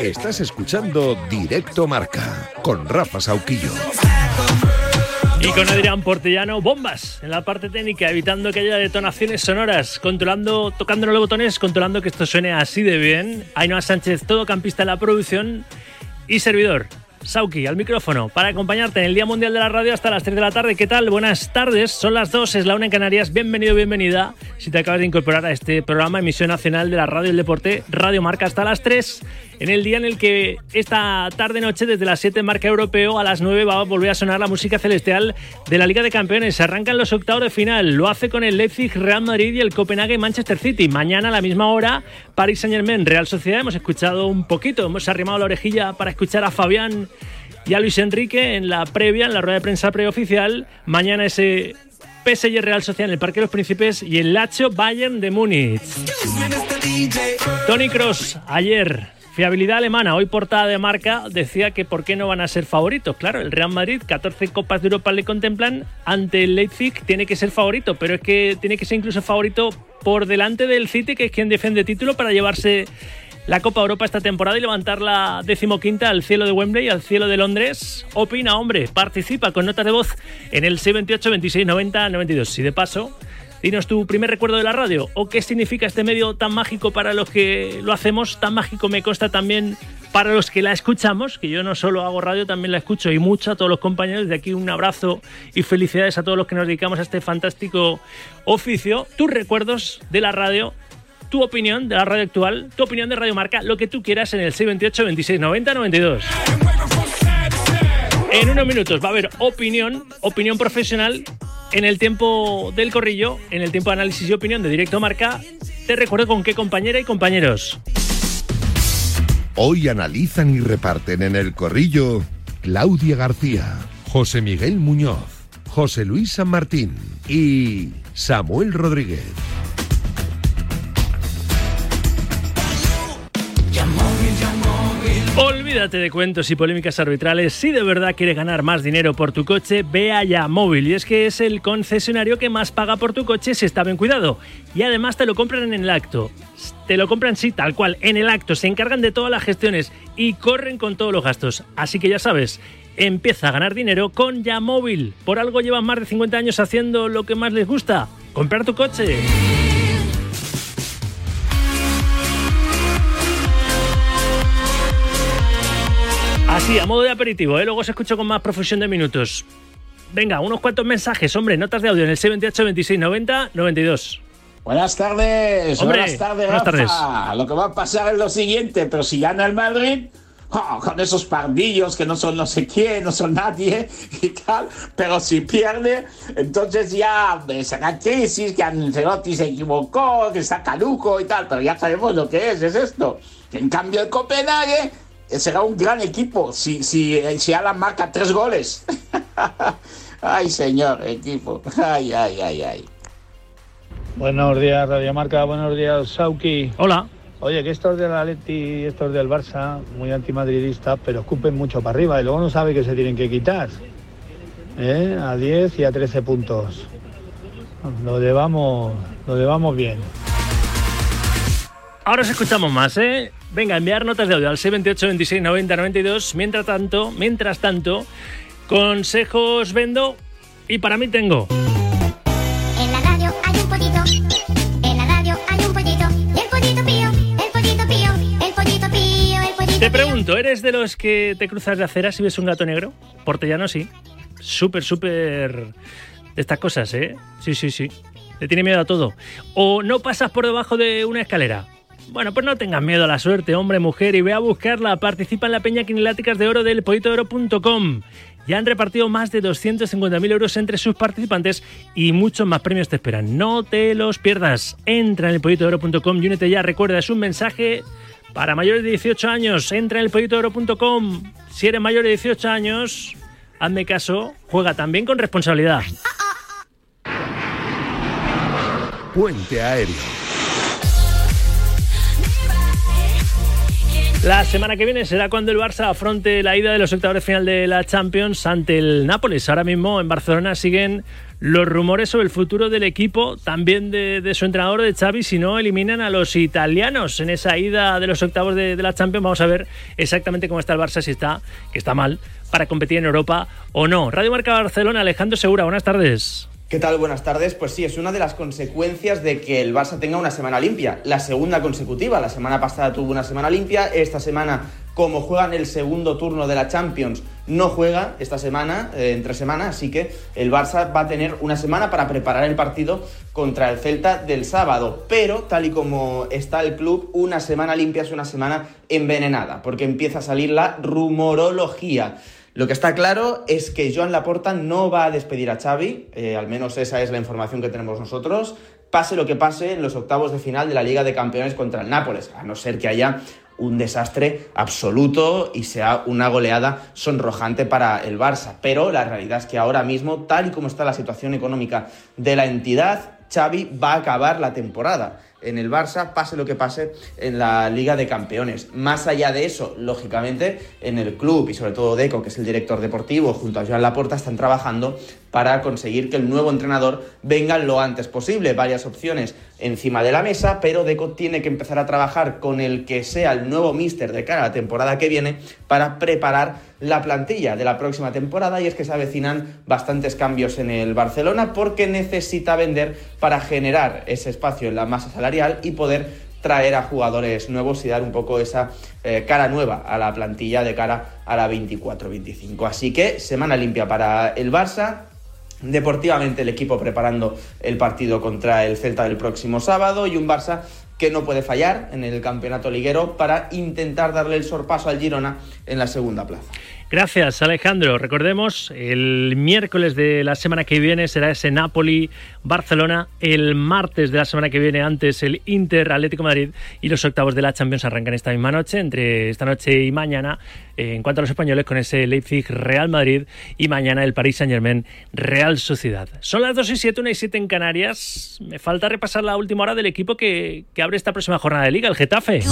Estás escuchando Directo Marca con Rafa Sauquillo. Y con Adrián Portellano, bombas en la parte técnica, evitando que haya detonaciones sonoras, controlando, tocando los botones, controlando que esto suene así de bien. Ainhoa Sánchez, todo campista en la producción y servidor. Sauki, al micrófono, para acompañarte en el Día Mundial de la Radio hasta las 3 de la tarde. ¿Qué tal? Buenas tardes, son las 2, es la una en Canarias. Bienvenido, bienvenida. Si te acabas de incorporar a este programa, emisión nacional de la Radio el Deporte, Radio Marca hasta las 3 en el día en el que esta tarde-noche, desde las 7 marca europeo, a las 9 va a volver a sonar la música celestial de la Liga de Campeones. Se arrancan los octavos de final. Lo hace con el Leipzig, Real Madrid y el Copenhague Manchester City. Mañana a la misma hora, Paris Saint-Germain, Real Sociedad. Hemos escuchado un poquito, hemos arrimado la orejilla para escuchar a Fabián y a Luis Enrique en la previa, en la rueda de prensa preoficial. Mañana ese PSG Real Sociedad en el Parque de los Príncipes y el Lacho Bayern de Múnich. Tony Cross, ayer Fiabilidad alemana, hoy portada de marca, decía que por qué no van a ser favoritos. Claro, el Real Madrid, 14 Copas de Europa le contemplan, ante el Leipzig tiene que ser favorito, pero es que tiene que ser incluso favorito por delante del City, que es quien defiende título para llevarse la Copa Europa esta temporada y levantar la decimoquinta al cielo de Wembley, al cielo de Londres. Opina, hombre, participa con notas de voz en el 628 26 90 92. Y de paso, Dinos tu primer recuerdo de la radio o qué significa este medio tan mágico para los que lo hacemos, tan mágico me consta también para los que la escuchamos, que yo no solo hago radio, también la escucho y mucho a todos los compañeros. De aquí un abrazo y felicidades a todos los que nos dedicamos a este fantástico oficio. Tus recuerdos de la radio, tu opinión de la radio actual, tu opinión de Radio Marca, lo que tú quieras en el 628 26 90 92. En unos minutos va a haber opinión, opinión profesional en el tiempo del corrillo, en el tiempo de análisis y opinión de Directo Marca. Te recuerdo con qué compañera y compañeros. Hoy analizan y reparten en el corrillo Claudia García, José Miguel Muñoz, José Luis San Martín y Samuel Rodríguez. De cuentos y polémicas arbitrales. Si de verdad quieres ganar más dinero por tu coche, ve a Yamóvil. Y es que es el concesionario que más paga por tu coche si está bien cuidado. Y además te lo compran en el acto. Te lo compran, sí, tal cual, en el acto. Se encargan de todas las gestiones y corren con todos los gastos. Así que ya sabes, empieza a ganar dinero con Yamóvil. Por algo llevan más de 50 años haciendo lo que más les gusta: comprar tu coche. Así, a modo de aperitivo, ¿eh? luego se escucha con más profusión de minutos. Venga, unos cuantos mensajes, hombre, notas de audio en el 78 26 90 92. Buenas tardes, Hombre, buenas tardes, buenas Rafa. tardes. Lo que va a pasar es lo siguiente, pero si gana el Madrid, oh, con esos pardillos que no son no sé quién, no son nadie y tal, pero si pierde, entonces ya será crisis, que Ancelotti se equivocó, que está caluco y tal, pero ya sabemos lo que es, es esto. En cambio el Copenhague será un gran equipo si, si, eh, si Alan marca tres goles. ay, señor, equipo. Ay, ay, ay, ay. Buenos días, Radio Marca. Buenos días, Sauki. Hola. Oye, que estos del Atleti y estos del Barça, muy antimadridistas, pero escupen mucho para arriba y luego no sabe que se tienen que quitar. ¿Eh? A 10 y a 13 puntos. Lo llevamos, lo llevamos bien. Ahora os escuchamos más, ¿eh? Venga, enviar notas de audio al 628 26 90 92. Mientras tanto, mientras tanto, consejos vendo y para mí tengo. En la radio hay un pollito. En la radio hay un pollito. Y el pollito pío, el pollito pío, el pollito pío, el pollito Te pregunto, ¿eres de los que te cruzas de acera si ves un gato negro? Portellano sí. Súper, súper de estas cosas, ¿eh? Sí, sí, sí. Le tiene miedo a todo. ¿O no pasas por debajo de una escalera? Bueno, pues no tengas miedo a la suerte, hombre, mujer, y ve a buscarla. Participa en la Peña Quineláticas de Oro del pollitooro.com. Ya han repartido más de 250.000 euros entre sus participantes y muchos más premios te esperan. No te los pierdas. Entra en elpollitooro.com y únete ya. Recuerda, es un mensaje para mayores de 18 años. Entra en elpollitooro.com. Si eres mayor de 18 años, hazme caso, juega también con responsabilidad. Puente Aéreo. La semana que viene será cuando el Barça afronte la ida de los octavos de final de la Champions ante el Nápoles. Ahora mismo en Barcelona siguen los rumores sobre el futuro del equipo, también de, su entrenador, de Xavi, si no eliminan a los italianos en esa ida de los octavos de, de, la Champions. Vamos a ver exactamente cómo está el Barça, si está, que está mal, para competir en Europa o no. Radio Marca Barcelona, Alejandro Segura, buenas tardes. ¿Qué tal? Buenas tardes. Pues sí, es una de las consecuencias de que el Barça tenga una semana limpia, la segunda consecutiva. La semana pasada tuvo una semana limpia, esta semana, como juegan el segundo turno de la Champions, no juega esta semana, eh, entre semanas, así que el Barça va a tener una semana para preparar el partido contra el Celta del sábado. Pero, tal y como está el club, una semana limpia es una semana envenenada, porque empieza a salir la rumorología. Lo que está claro es que Joan Laporta no va a despedir a Xavi, eh, al menos esa es la información que tenemos nosotros, pase lo que pase en los octavos de final de la Liga de Campeones contra el Nápoles, a no ser que haya un desastre absoluto y sea una goleada sonrojante para el Barça. Pero la realidad es que ahora mismo, tal y como está la situación económica de la entidad, Xavi va a acabar la temporada en el Barça, pase lo que pase en la Liga de Campeones. Más allá de eso, lógicamente, en el club y sobre todo Deco, que es el director deportivo, junto a Joan Laporta, están trabajando para conseguir que el nuevo entrenador venga lo antes posible. Varias opciones encima de la mesa, pero Deco tiene que empezar a trabajar con el que sea el nuevo míster de cara a la temporada que viene para preparar la plantilla de la próxima temporada y es que se avecinan bastantes cambios en el Barcelona porque necesita vender para generar ese espacio en la masa salarial y poder traer a jugadores nuevos y dar un poco esa eh, cara nueva a la plantilla de cara a la 24-25. Así que semana limpia para el Barça, deportivamente el equipo preparando el partido contra el Celta del próximo sábado y un Barça que no puede fallar en el campeonato liguero para intentar darle el sorpaso al Girona en la segunda plaza. Gracias, Alejandro. Recordemos, el miércoles de la semana que viene será ese Napoli-Barcelona. El martes de la semana que viene, antes el Inter-Atlético Madrid. Y los octavos de la Champions arrancan esta misma noche, entre esta noche y mañana. Eh, en cuanto a los españoles, con ese Leipzig-Real Madrid. Y mañana el Paris Saint-Germain-Real Sociedad. Son las 2 y 7, 1 y 7 en Canarias. Me falta repasar la última hora del equipo que, que abre esta próxima jornada de Liga, el Getafe.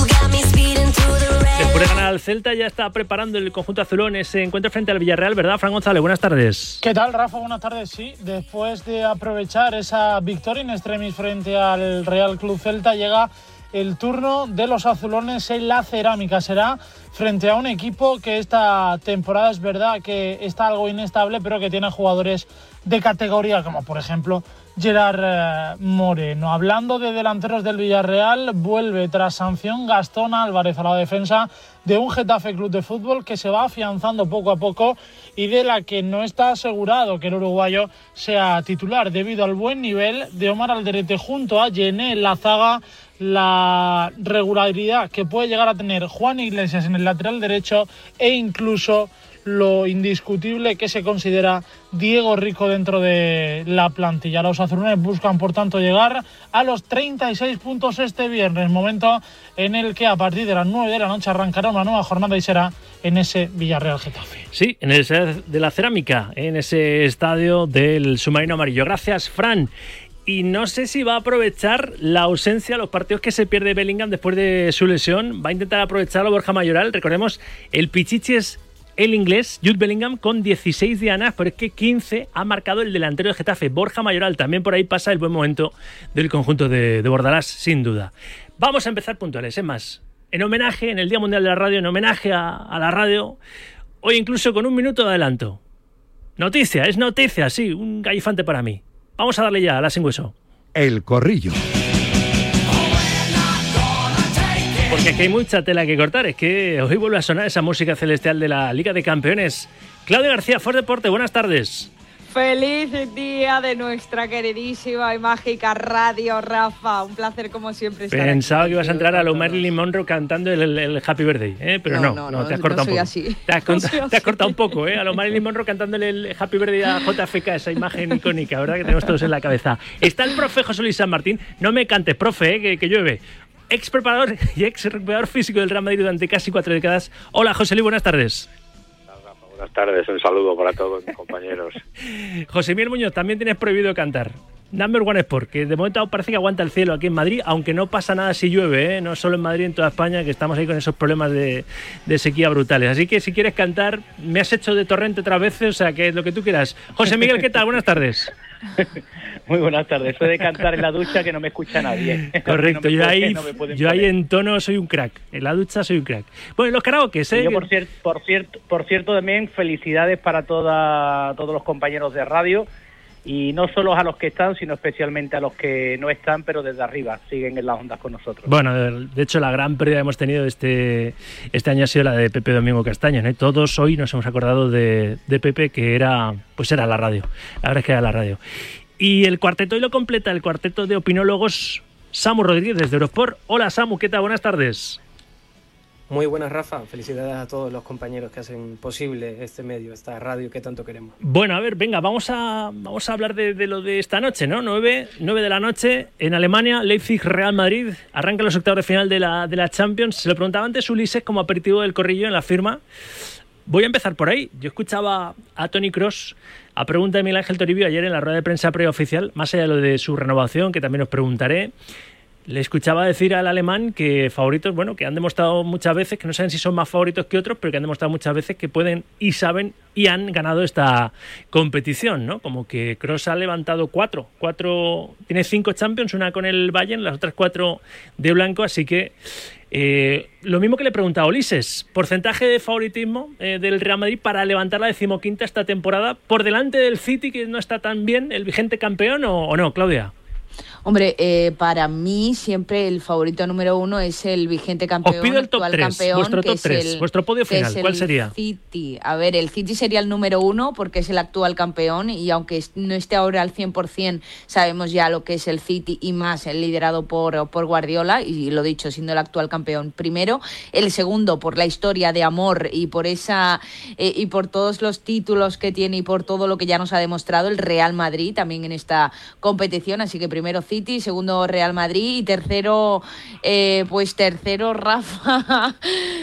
Después de ganar al Celta, ya está preparando el conjunto azulón ese encuentro frente al Villarreal, ¿verdad, Fran González? Buenas tardes. ¿Qué tal, Rafa? Buenas tardes, sí. Después de aprovechar esa victoria en extremis frente al Real Club Celta, llega el turno de los azulones en la cerámica. Será frente a un equipo que esta temporada es verdad que está algo inestable, pero que tiene jugadores de categoría, como por ejemplo Gerard eh, Moreno. Hablando de delanteros del Villarreal, vuelve tras sanción Gastón Álvarez a la defensa de un Getafe Club de Fútbol que se va afianzando poco a poco y de la que no está asegurado que el uruguayo sea titular debido al buen nivel de Omar Alderete junto a Yené Lazaga la regularidad que puede llegar a tener Juan Iglesias en el lateral derecho e incluso lo indiscutible que se considera Diego Rico dentro de la plantilla. Los azulones buscan, por tanto, llegar a los 36 puntos este viernes, momento en el que a partir de las 9 de la noche arrancará una nueva jornada y será en ese Villarreal Getafe. Sí, en el de la cerámica, en ese estadio del submarino amarillo. Gracias, Fran y no sé si va a aprovechar la ausencia, los partidos que se pierde Bellingham después de su lesión. Va a intentar aprovecharlo Borja Mayoral. Recordemos, el Pichichi es el inglés Jude Bellingham con 16 dianas, pero es que 15 ha marcado el delantero de Getafe, Borja Mayoral. También por ahí pasa el buen momento del conjunto de, Bordalás, sin duda. Vamos a empezar puntuales, es más. En homenaje, en el Día Mundial de la Radio, en homenaje a, la radio, hoy incluso con un minuto de adelanto. Noticia, es noticia, sí, un gallifante para mí. Vamos a darle ya a la sin hueso. El corrillo. Porque aquí hay mucha tela que cortar. Es que hoy vuelve a sonar esa música celestial de la Liga de Campeones. Claudio García, Ford Deporte, buenas tardes. Feliz día de nuestra queridísima y mágica radio, Rafa. Un placer como siempre estar Pensaba que ibas a entrar a lo Marilyn Monroe cantando el, Happy Birthday, ¿eh? pero no, no, te has cortado un poco. Así. Te, has, cortado un poco, ¿eh? A lo Marilyn Monroe cantándole el Happy Birthday a JFK, esa imagen icónica, ¿verdad? Que tenemos todos en la cabeza. Está el profe José Luis San Martín. No me cantes, profe, ¿eh? que, que llueve ex preparador y ex recuperador físico del Real Madrid durante casi cuatro décadas. Hola, José Luis, buenas tardes. Buenas tardes, un saludo para todos mis compañeros. José Miguel Muñoz, también tienes prohibido cantar. Number One Sport, que de momento parece que aguanta el cielo aquí en Madrid, aunque no pasa nada si llueve, ¿eh? no solo en Madrid, en toda España, que estamos ahí con esos problemas de, de sequía brutales. Así que si quieres cantar, me has hecho de torrente otras veces, o sea, que es lo que tú quieras. José Miguel, ¿qué tal? Buenas tardes. Muy buenas tardes. Eso de cantar en la ducha que no me escucha nadie. Correcto, No yo, puede- ahí, no yo ahí en tono soy un crack. En la ducha soy un crack. Bueno, los karaoke, ¿eh? yo, por, cier- por, cierto, por cierto, también felicidades para toda, todos los compañeros de radio y no solo a los que están, sino especialmente a los que no están, pero desde arriba siguen en las ondas con nosotros. Bueno, de hecho la gran pérdida que hemos tenido este, este año ha sido la de Pepe Domingo Castaño. Todos hoy nos hemos acordado de, Pepe, que era, pues era la radio. La verdad es que era la radio. Y el cuarteto hoy lo completa el cuarteto de opinólogos Samu Rodríguez desde Eurosport. Hola Samu, ¿qué tal? Buenas tardes. Muy buenas, Rafa. Felicidades a todos los compañeros que hacen posible este medio, esta radio que tanto queremos. Bueno, a ver, venga, vamos a, vamos a hablar de, lo de esta noche, ¿no? 9, 9 de la noche en Alemania, Leipzig-Real Madrid. Arrancan los octavos de final de la, de la Champions. Se lo preguntaba antes Ulises como aperitivo del corrillo en la firma. Voy a empezar por ahí. Yo escuchaba a Tony Cross a pregunta de Miguel Ángel Toribio ayer en la rueda de prensa preoficial, más allá de lo de su renovación, que también os preguntaré. Le escuchaba decir al alemán que favoritos, bueno, que han demostrado muchas veces, que no saben si son más favoritos que otros, pero que han demostrado muchas veces que pueden y saben y han ganado esta competición, ¿no? Como que Cross ha levantado cuatro, cuatro, tiene cinco Champions, una con el Bayern, las otras cuatro de blanco, así que eh, lo mismo que le preguntaba Ulises, porcentaje de favoritismo eh, del Real Madrid para levantar la decimoquinta esta temporada por delante del City, que no está tan bien, el vigente campeón, o no, Claudia? Hombre, eh, para mí siempre el favorito número uno es el vigente campeón, pido el top actual tres, campeón, vuestro top el- podio final, ¿cuál sería? City. A ver, el City sería el número uno porque es el actual campeón y aunque no esté ahora al 100%, sabemos ya lo que es el City y más el liderado por, por Guardiola y lo dicho, siendo el actual campeón primero. El segundo por la historia de amor y por esa eh, y por todos los títulos que tiene y por todo lo que ya nos ha demostrado el Real Madrid también en esta competición. Así que primero City, segundo Real Madrid y tercero, eh, pues tercero Rafa.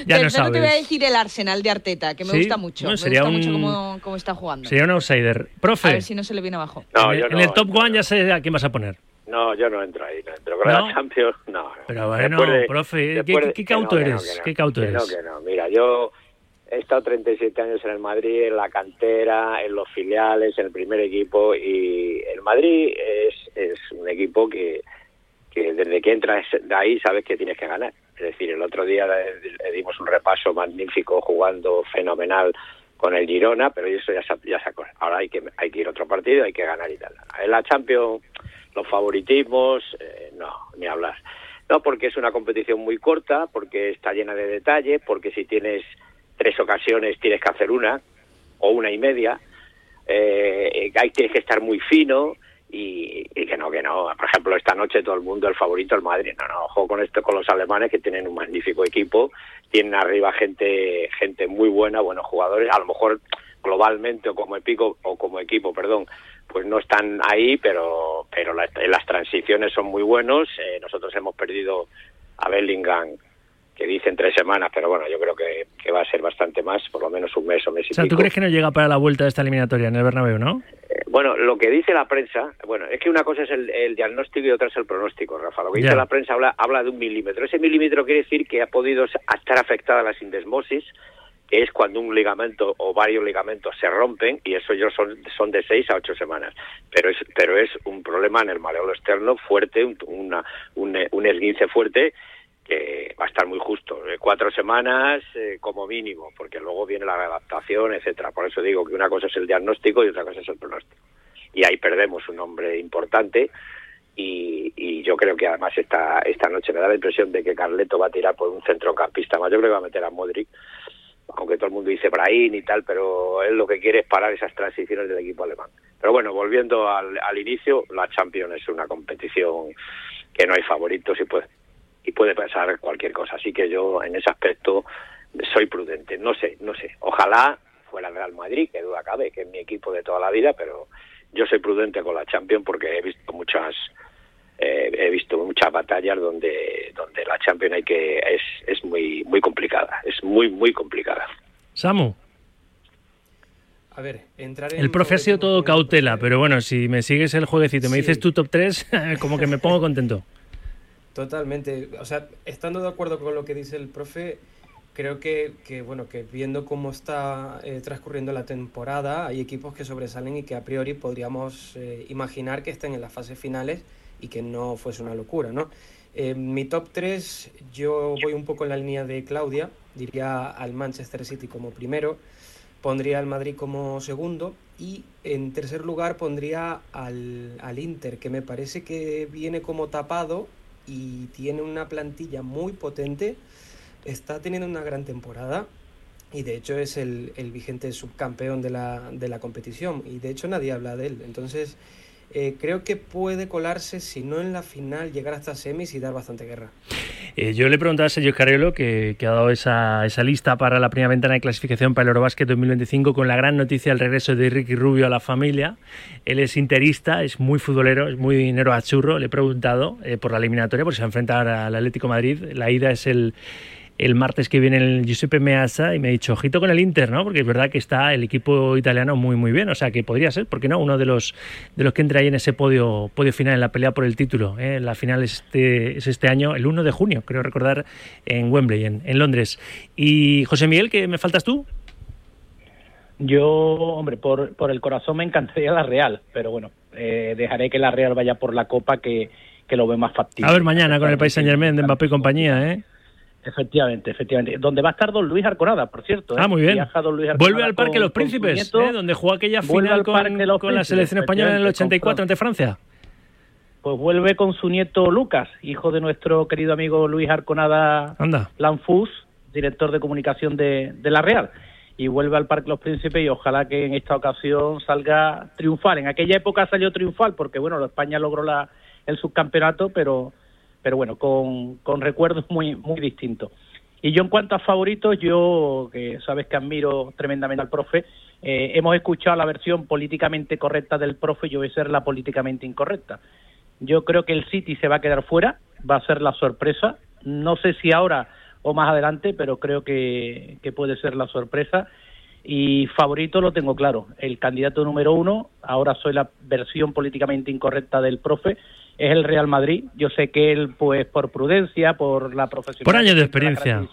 Ya no tercero te voy a decir el Arsenal de Arteta, que me Sí, gusta mucho. me gusta mucho cómo, cómo está jugando. Sería un outsider. A Profe, ver si no se le viene abajo. No, en, yo el- no, en el top one ya sé a quién vas a poner. No, yo no entro ahí, no entro. Con ¿No? la Champions, no. no. Pero bueno, Después de- profe, ¿qué, después no, cauto que no, eres? que no, ¿Qué cauto que eres? No, que no. Mira, yo he estado 37 años en el Madrid, en la cantera, en los filiales, en el primer equipo y el Madrid es, es un equipo que, que desde que entras de ahí sabes que tienes que ganar. Es decir, el otro día le, dimos un repaso magnífico jugando fenomenal con el Girona, pero eso ya se, ya se Ahora hay que, hay que ir a otro partido, hay que ganar y tal. En la Champions, los favoritismos, eh, no, ni hablar. No, porque es una competición muy corta, porque está llena de detalles, porque si tienes tres ocasiones tienes que hacer una o una y media. Eh, ahí tienes que estar muy fino y, que no, que no. Por ejemplo, esta noche todo el mundo el favorito el Madrid. No, no, ojo con esto, con los alemanes que tienen un magnífico equipo, tienen arriba gente, gente muy buena, buenos jugadores. A lo mejor globalmente o como equipo o como equipo, perdón, pues no están ahí, pero pero la- las transiciones son muy buenos. Eh, nosotros hemos perdido a Bellingham que dicen tres semanas, pero bueno, yo creo que, que va a ser bastante más, por lo menos un mes o mes y O sea, ¿tú pico. crees que no llega para la vuelta de esta eliminatoria en el Bernabéu, no? Eh, Bueno, lo que dice la prensa, bueno, es que una cosa es el, el diagnóstico y otra es el pronóstico, Rafa. Lo que Ya. dice la prensa habla, habla de un milímetro. Ese milímetro quiere decir que ha podido estar afectada la sindesmosis, que es cuando un ligamento o varios ligamentos se rompen y eso ya son, son de seis a ocho semanas. Pero es, pero es un problema en el maleolo externo fuerte, un, una- un, un esguince fuerte que va a estar muy justo, eh, cuatro semanas eh, como mínimo, porque luego viene la adaptación, etcétera. Por eso digo que una cosa es el diagnóstico y otra cosa es el pronóstico. Y ahí perdemos un hombre importante y, y yo creo que además esta esta noche me da la impresión de que Carleto va a tirar por un centrocampista más. Yo creo que va a meter a Modric, aunque todo el mundo dice Brahim y tal, pero él lo que quiere es parar esas transiciones del equipo alemán. Pero bueno, volviendo al, al inicio, la Champions es una competición que no hay favoritos y puede y puede pasar cualquier cosa. Así que yo en ese aspecto soy prudente. No sé, no sé. Ojalá fuera el Real Madrid, que duda cabe, que es mi equipo de toda la vida, pero yo soy prudente con la Champions porque he visto muchas eh, he visto muchas batallas donde donde la Champions hay que es es muy muy complicada, es muy muy complicada. Samu. a ver, entrar en... El profe ha sido todo cautela, pero bueno, si me sigues el jueguecito y me Sí. dices tu top 3, como que me pongo contento. Totalmente. O sea, estando de acuerdo con lo que dice el profe, creo que, que, bueno, que viendo cómo está eh, transcurriendo la temporada, hay equipos que sobresalen y que a priori podríamos eh, imaginar que estén en las fases finales y que no fuese una locura, ¿no? Eh, mi top 3, yo voy un poco en la línea de Claudia, diría al Manchester City como primero, pondría al Madrid como segundo y en tercer lugar pondría al, al Inter, que me parece que viene como tapado y tiene una plantilla muy potente, está teniendo una gran temporada y de hecho es el, el vigente subcampeón de la, de la competición y de hecho nadie habla de él. Entonces eh, creo que puede colarse, si no en la final, llegar hasta semis y dar bastante guerra. Eh, yo le preguntaba a Sergio Carriolo, que, ha dado esa, lista para la primera ventana de clasificación para el Eurobásquet 2025, con la gran noticia del regreso de Ricky Rubio a la familia. Él es interista, es muy futbolero, es muy dinero a churro. Le he preguntado eh, por la eliminatoria, porque se va a al Atlético Madrid. La ida es el, el martes que viene el Giuseppe Meazza y me ha dicho, ojito con el Inter, ¿no? Porque es verdad que está el equipo italiano muy, muy bien. O sea, que podría ser, ¿por qué no? Uno de los, de los que entra ahí en ese podio, podio final, en la pelea por el título. ¿eh? La final este, es este año, el 1 de junio, creo recordar, en Wembley, en, en Londres. Y José Miguel, ¿qué me faltas tú? Yo, hombre, por, por el corazón me encantaría la Real, pero bueno, eh, dejaré que la Real vaya por la Copa, que, que lo ve más factible. A ver mañana con el País Saint Germain de Mbappé y compañía, ¿eh? Efectivamente, efectivamente. Donde va a estar Don Luis Arconada, por cierto. ¿eh? Ah, muy bien. Viaja don Luis Arconada Vuelve al Parque con- Los Príncipes, nieto. ¿eh? donde jugó aquella final con, la selección española en el efectivamente, con 84 ante Francia. Pues vuelve con su nieto Lucas, hijo de nuestro querido amigo Luis Arconada Anda. Lanfus, director de comunicación de, de La Real. Y vuelve al Parque Los Príncipes y ojalá que en esta ocasión salga triunfal. En aquella época salió triunfal porque, bueno, España logró la, el subcampeonato, pero, pero bueno, con, con recuerdos muy, muy distintos. Y yo en cuanto a favoritos, yo, que sabes que admiro tremendamente al profe, eh, hemos escuchado la versión políticamente correcta del profe, yo voy a ser la políticamente incorrecta. Yo creo que el City se va a quedar fuera, va a ser la sorpresa. No sé si ahora o más adelante, pero creo que, que puede ser la sorpresa. Y favorito lo tengo claro. El candidato número uno, ahora soy la versión políticamente incorrecta del profe, es el Real Madrid. Yo sé que él, pues por prudencia, por la profesionalidad. Por años de experiencia.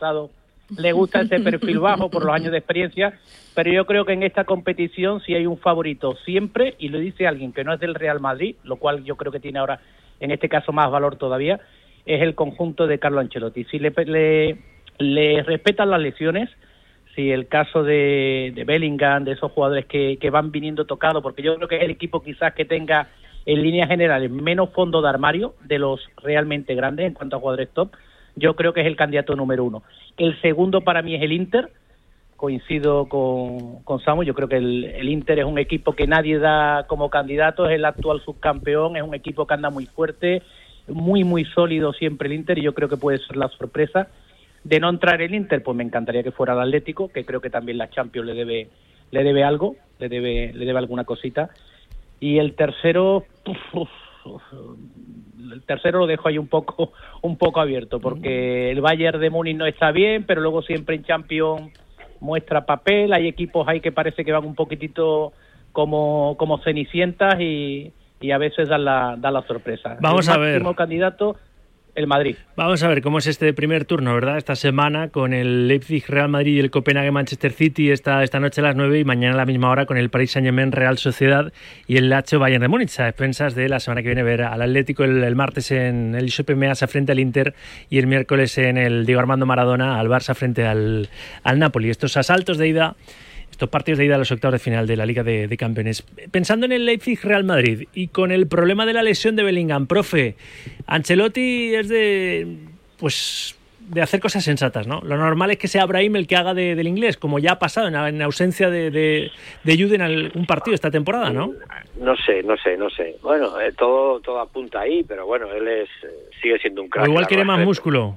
Le gusta ese perfil bajo por los años de experiencia, pero yo creo que en esta competición sí hay un favorito siempre, y lo dice alguien que no es del Real Madrid, lo cual yo creo que tiene ahora, en este caso, más valor todavía, es el conjunto de Carlo Ancelotti. Si le, le, le respetan las lesiones, si el caso de, de Bellingham, de esos jugadores que, que van viniendo tocados, porque yo creo que es el equipo quizás que tenga en líneas generales menos fondo de armario de los realmente grandes en cuanto a jugadores top, yo creo que es el candidato número uno. El segundo para mí es el Inter, coincido con, con Samu, yo creo que el, el Inter es un equipo que nadie da como candidato, es el actual subcampeón, es un equipo que anda muy fuerte, muy, muy sólido siempre el Inter y yo creo que puede ser la sorpresa. De no entrar el Inter, pues me encantaría que fuera el Atlético, que creo que también la Champions le debe, le debe algo, le debe, le debe alguna cosita. Y el tercero, uf, uf, uf, el tercero lo dejo ahí un poco, un poco abierto, porque el Bayern de Múnich no está bien, pero luego siempre en Champions muestra papel, hay equipos ahí que parece que van un poquitito como, como cenicientas y, y a veces dan la, dan la sorpresa. Vamos el a ver. máximo candidato, el Madrid. Vamos a ver cómo es este primer turno, ¿verdad? Esta semana con el Leipzig Real Madrid y el Copenhague Manchester City esta, esta noche a las 9 y mañana a la misma hora con el Paris Saint Germain Real Sociedad y el Lazio Bayern de Múnich a expensas de la semana que viene ver al Atlético el, martes en el Giuseppe Meazza frente al Inter y el miércoles en el Diego Armando Maradona al Barça frente al, al Napoli. Estos asaltos de ida estos partidos de ida a los octavos de final de la Liga de, de Campeones. Pensando en el Leipzig Real Madrid y con el problema de la lesión de Bellingham, profe, Ancelotti es de pues de hacer cosas sensatas, ¿no? Lo normal es que sea Brahim el que haga de- del inglés, como ya ha pasado en, en ausencia de, de, de Jude en algún partido esta temporada, ¿no? No sé, no sé, no sé. Bueno, eh, todo todo apunta ahí, pero bueno, él es eh, sigue siendo un crack. O igual quiere más músculo.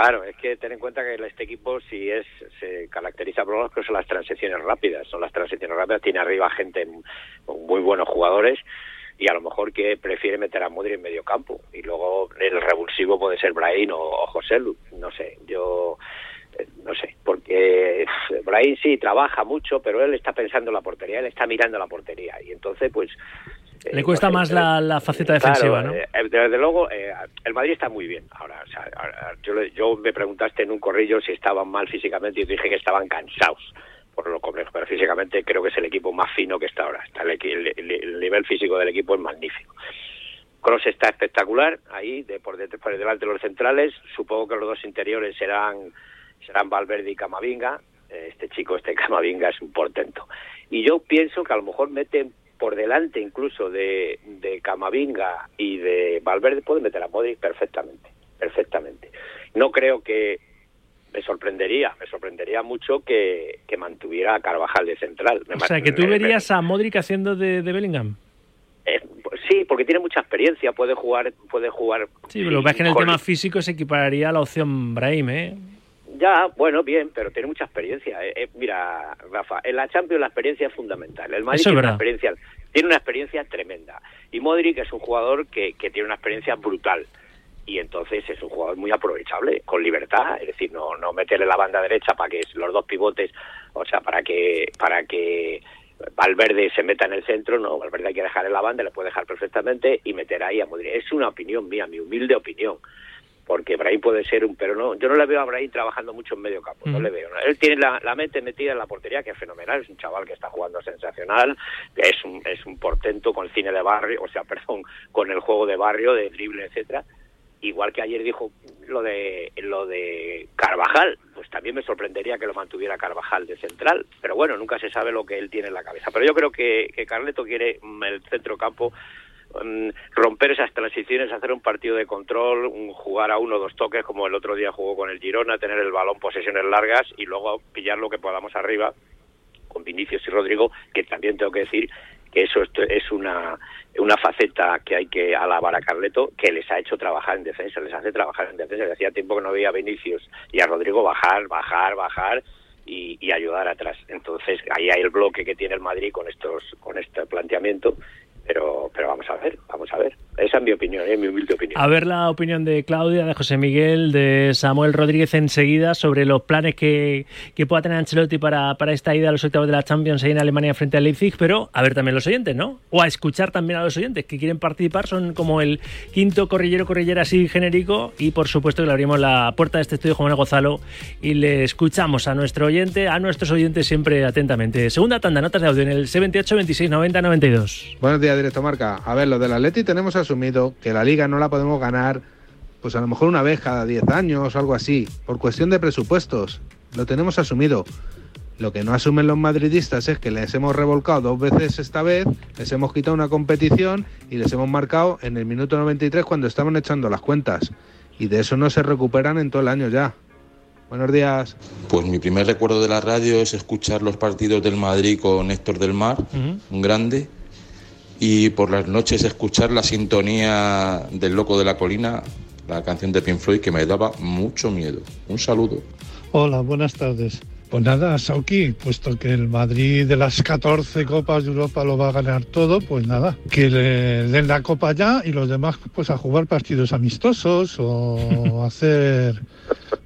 Claro, es que ten en cuenta que este equipo si es se caracteriza por lo que son las transiciones rápidas, son las transiciones rápidas, tiene arriba gente con muy buenos jugadores y a lo mejor que prefiere meter a Modri en medio campo. Y luego el revulsivo puede ser Brahim o, o José Lu, no sé, yo eh, no sé, porque Brahim sí trabaja mucho, pero él está pensando en la portería, él está mirando la portería. Y entonces pues eh, Le cuesta más la, la, faceta defensiva, ¿no? desde luego, el Madrid está muy bien ahora. O sea, yo, yo, me preguntaste en un corrillo si estaban mal físicamente y dije que estaban cansados por lo complejo, pero físicamente creo que es el equipo más fino que está ahora. Está el, nivel físico del equipo es magnífico. Cross está espectacular ahí de por, por delante de los centrales. Supongo que los dos interiores serán serán Valverde y Camavinga. Este chico, este Camavinga es un portento. Y yo pienso que a lo mejor meten por delante incluso de, de Camavinga y de Valverde, pueden meter a Modric perfectamente, perfectamente. No creo que me sorprendería, me sorprendería mucho que, que mantuviera a Carvajal de central. o sea, que tú verías a Modric haciendo de, de Bellingham. Eh, pues sí, porque tiene mucha experiencia, puede jugar, puede jugar. Sí, pero lo que es que en el tema físico se equipararía a la opción Brahim, ¿eh? Ya, bueno, bien, pero tiene mucha experiencia. Eh, eh, mira, Rafa, en la Champions la experiencia es fundamental. El Madrid tiene, una experiencia, tiene una experiencia tremenda. Y Modric es un jugador que, que tiene una experiencia brutal y entonces es un jugador muy aprovechable, con libertad, es decir, no, no meterle la banda derecha para que los dos pivotes, o sea, para que, para que Valverde se meta en el centro, no, Valverde hay que dejar en la banda, le puede dejar perfectamente y meter ahí a Modric. Es una opinión mía, mi humilde opinión, porque Brahim puede ser un, pero no, yo no le veo a Brahim trabajando mucho en medio campo, no le veo. Él tiene la, la, mente metida en la portería, que es fenomenal, es un chaval que está jugando sensacional, es un, es un portento con el cine de barrio, o sea, perdón, con el juego de barrio, de drible, etcétera, igual que ayer dijo lo de lo de Carvajal, pues también me sorprendería que lo mantuviera Carvajal de central, pero bueno, nunca se sabe lo que él tiene en la cabeza. Pero yo creo que, que Carleto quiere el centro campo romper esas transiciones, hacer un partido de control, jugar a uno o dos toques como el otro día jugó con el Girona, tener el balón posesiones largas y luego pillar lo que podamos arriba con Vinicius y Rodrigo, que también tengo que decir que eso es una, una faceta que hay que alabar a Carleto, que les ha hecho trabajar en defensa, les hace trabajar en defensa. Le hacía tiempo que no veía a Vinicius y a Rodrigo bajar, bajar, bajar y, y, ayudar atrás. Entonces ahí hay el bloque que tiene el Madrid con estos, con este planteamiento pero, pero vamos a ver, vamos a ver. Esa es mi opinión, es mi humilde opinión. A ver la opinión de Claudia, de José Miguel, de Samuel Rodríguez enseguida sobre los planes que, que pueda tener Ancelotti para, para esta ida a los octavos de la Champions ahí en Alemania frente al Leipzig, pero a ver también los oyentes, ¿no? O a escuchar también a los oyentes que quieren participar, son como el quinto corrillero, corrillera así genérico y por supuesto que le abrimos la puerta de este estudio Juan Gonzalo y le escuchamos a nuestro oyente, a nuestros oyentes siempre atentamente. Segunda tanda, notas de audio en el 78 26 90 92. Buenos días, directo marca. A ver, lo del Atleti tenemos asumido que la liga no la podemos ganar, pues a lo mejor una vez cada 10 años o algo así, por cuestión de presupuestos. Lo tenemos asumido. Lo que no asumen los madridistas es que les hemos revolcado dos veces esta vez, les hemos quitado una competición y les hemos marcado en el minuto 93 cuando estaban echando las cuentas. Y de eso no se recuperan en todo el año ya. Buenos días. Pues mi primer recuerdo de la radio es escuchar los partidos del Madrid con Héctor del Mar, un grande, y por las noches escuchar la sintonía del Loco de la Colina, la canción de Pink Floyd que me daba mucho miedo. Un saludo. Hola, buenas tardes. Pues nada, Sauki, puesto que el Madrid de las 14 Copas de Europa lo va a ganar todo, pues nada, que le den la copa ya y los demás pues a jugar partidos amistosos o hacer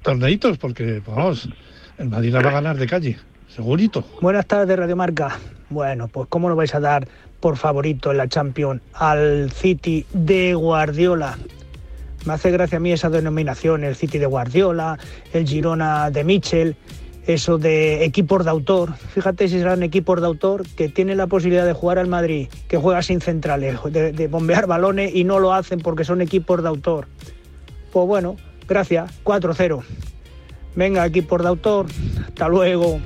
torneitos, porque vamos, el Madrid la va a ganar de calle, segurito. Buenas tardes, Radio Marca. Bueno, pues ¿cómo lo vais a dar por favorito en la Champions al City de Guardiola? Me hace gracia a mí esa denominación, el City de Guardiola, el Girona de Michel, eso de equipos de autor. Fíjate si serán equipos de autor que tienen la posibilidad de jugar al Madrid, que juega sin centrales, de, de bombear balones y no lo hacen porque son equipos de autor. Pues bueno, gracias, 4-0. Venga, equipos de autor, hasta luego.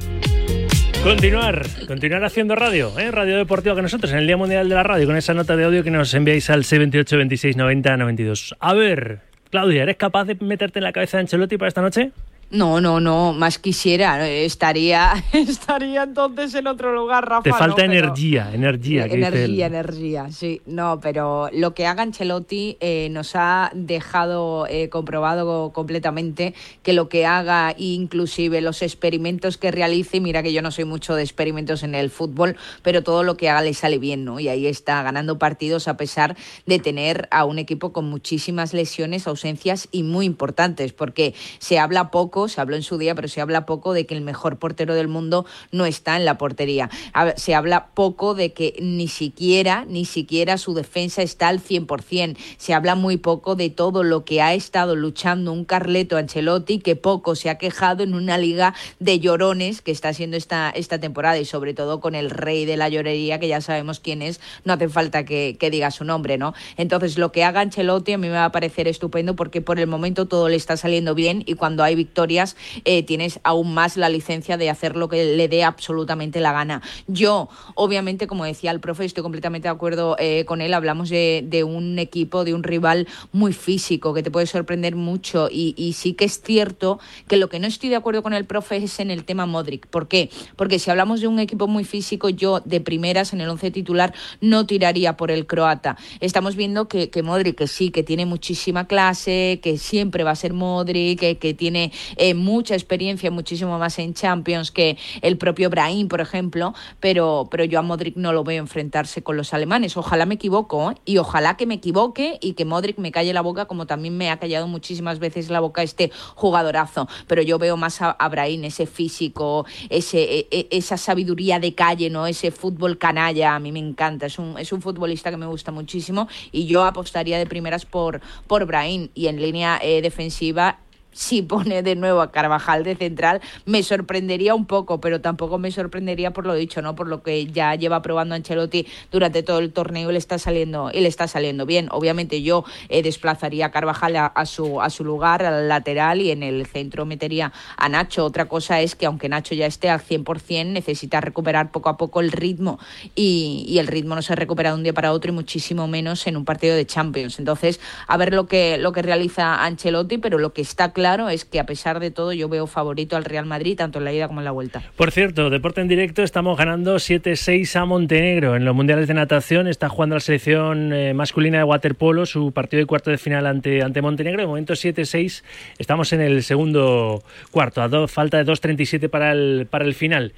Continuar, continuar haciendo radio, ¿eh? radio deportiva con nosotros en el Día Mundial de la Radio, con esa nota de audio que nos enviáis al 78 26 90 92. A ver, Claudia, ¿eres capaz de meterte en la cabeza de Ancelotti para esta noche? No, no, no, más quisiera. Estaría, estaría entonces en otro lugar, Rafa. Te falta no, energía, energía. que energía, energía, sí. No, pero lo que haga Ancelotti eh, nos ha dejado eh, comprobado completamente que lo que haga, inclusive los experimentos que realice, mira que yo no soy mucho de experimentos en el fútbol, pero todo lo que haga le sale bien, ¿no? Y ahí está ganando partidos a pesar de tener a un equipo con muchísimas lesiones, ausencias y muy importantes, porque se habla poco se habló en su día, pero se habla poco de que el mejor portero del mundo no está en la portería. Se habla poco de que ni siquiera, ni siquiera su defensa está al 100%. Se habla muy poco de todo lo que ha estado luchando un Carleto Ancelotti, que poco se ha quejado en una liga de llorones que está haciendo esta, esta temporada y sobre todo con el rey de la llorería, que ya sabemos quién es, no hace falta que, que diga su nombre, ¿no? Entonces, lo que haga Ancelotti a mí me va a parecer estupendo porque por el momento todo le está saliendo bien y cuando hay eh, tienes aún más la licencia de hacer lo que le dé absolutamente la gana. Yo, obviamente, como decía el profe, estoy completamente de acuerdo eh, con él, hablamos de, un equipo, de un rival muy físico, que te puede sorprender mucho y, sí que es cierto que lo que no estoy de acuerdo con el profe es en el tema Modric. ¿Por qué? Porque si hablamos de un equipo muy físico, yo de primeras en el once titular no tiraría por el croata. Estamos viendo que, Modric, que sí, que tiene muchísima clase, que siempre va a ser Modric, que tiene eh, mucha experiencia, muchísimo más en Champions que el propio Brahim, por ejemplo, pero, pero yo a Modric no lo veo enfrentarse con los alemanes. Ojalá me equivoco ¿eh? y ojalá que me equivoque y que Modric me calle la boca como también me ha callado muchísimas veces la boca este jugadorazo. Pero yo veo más a, a Brahim, ese físico, ese, e, e, esa sabiduría de calle, ¿no? ese fútbol canalla, a mí me encanta. Es un, es un futbolista que me gusta muchísimo y yo apostaría de primeras por, por Brahim y en línea eh, defensiva si pone de nuevo a Carvajal de central, me sorprendería un poco, pero tampoco me sorprendería por lo dicho, ¿no? Por lo que ya lleva probando Ancelotti durante todo el torneo le está saliendo, le está saliendo bien. Obviamente yo eh, desplazaría a Carvajal a, su, a su lugar, al lateral, y en el centro metería a Nacho. Otra cosa es que aunque Nacho ya esté al 100%, necesita recuperar poco a poco el ritmo, y, y el ritmo no se recupera de un día para otro, y muchísimo menos en un partido de Champions. Entonces, a ver lo que, lo que realiza Ancelotti, pero lo que está claro es que a pesar de todo yo veo favorito al Real Madrid tanto en la ida como en la vuelta. Por cierto, deporte en directo, estamos ganando 7-6 a Montenegro en los mundiales de natación. Está jugando la selección eh, masculina de waterpolo su partido de cuarto de final ante, ante Montenegro. De momento 7-6, estamos en el segundo cuarto, a do, falta de 2.37 para el, para el final.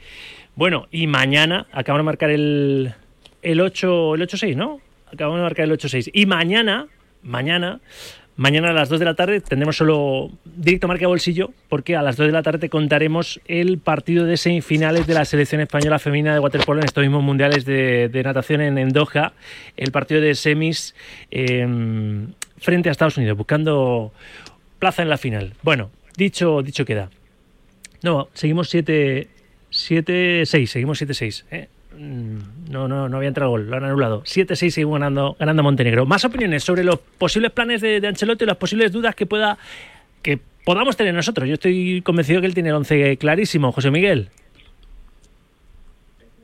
Bueno, y mañana acaban de marcar el, el 8 el 8-6, ¿no? Acabamos de marcar el 8-6. Y mañana, mañana Mañana a las 2 de la tarde tendremos solo directo marca bolsillo, porque a las 2 de la tarde te contaremos el partido de semifinales de la selección española femenina de waterpolo en estos mismos mundiales de, de natación en, Doha. El partido de semis eh, frente a Estados Unidos, buscando plaza en la final. Bueno, dicho, dicho queda. No, seguimos 7-6, seguimos 7-6. ¿eh? No, no, no había entrado gol, lo han anulado. 7-6 sigue ganando, ganando Montenegro. Más opiniones sobre los posibles planes de, Ancelotti y las posibles dudas que pueda que podamos tener nosotros. Yo estoy convencido que él tiene el 11 clarísimo, José Miguel.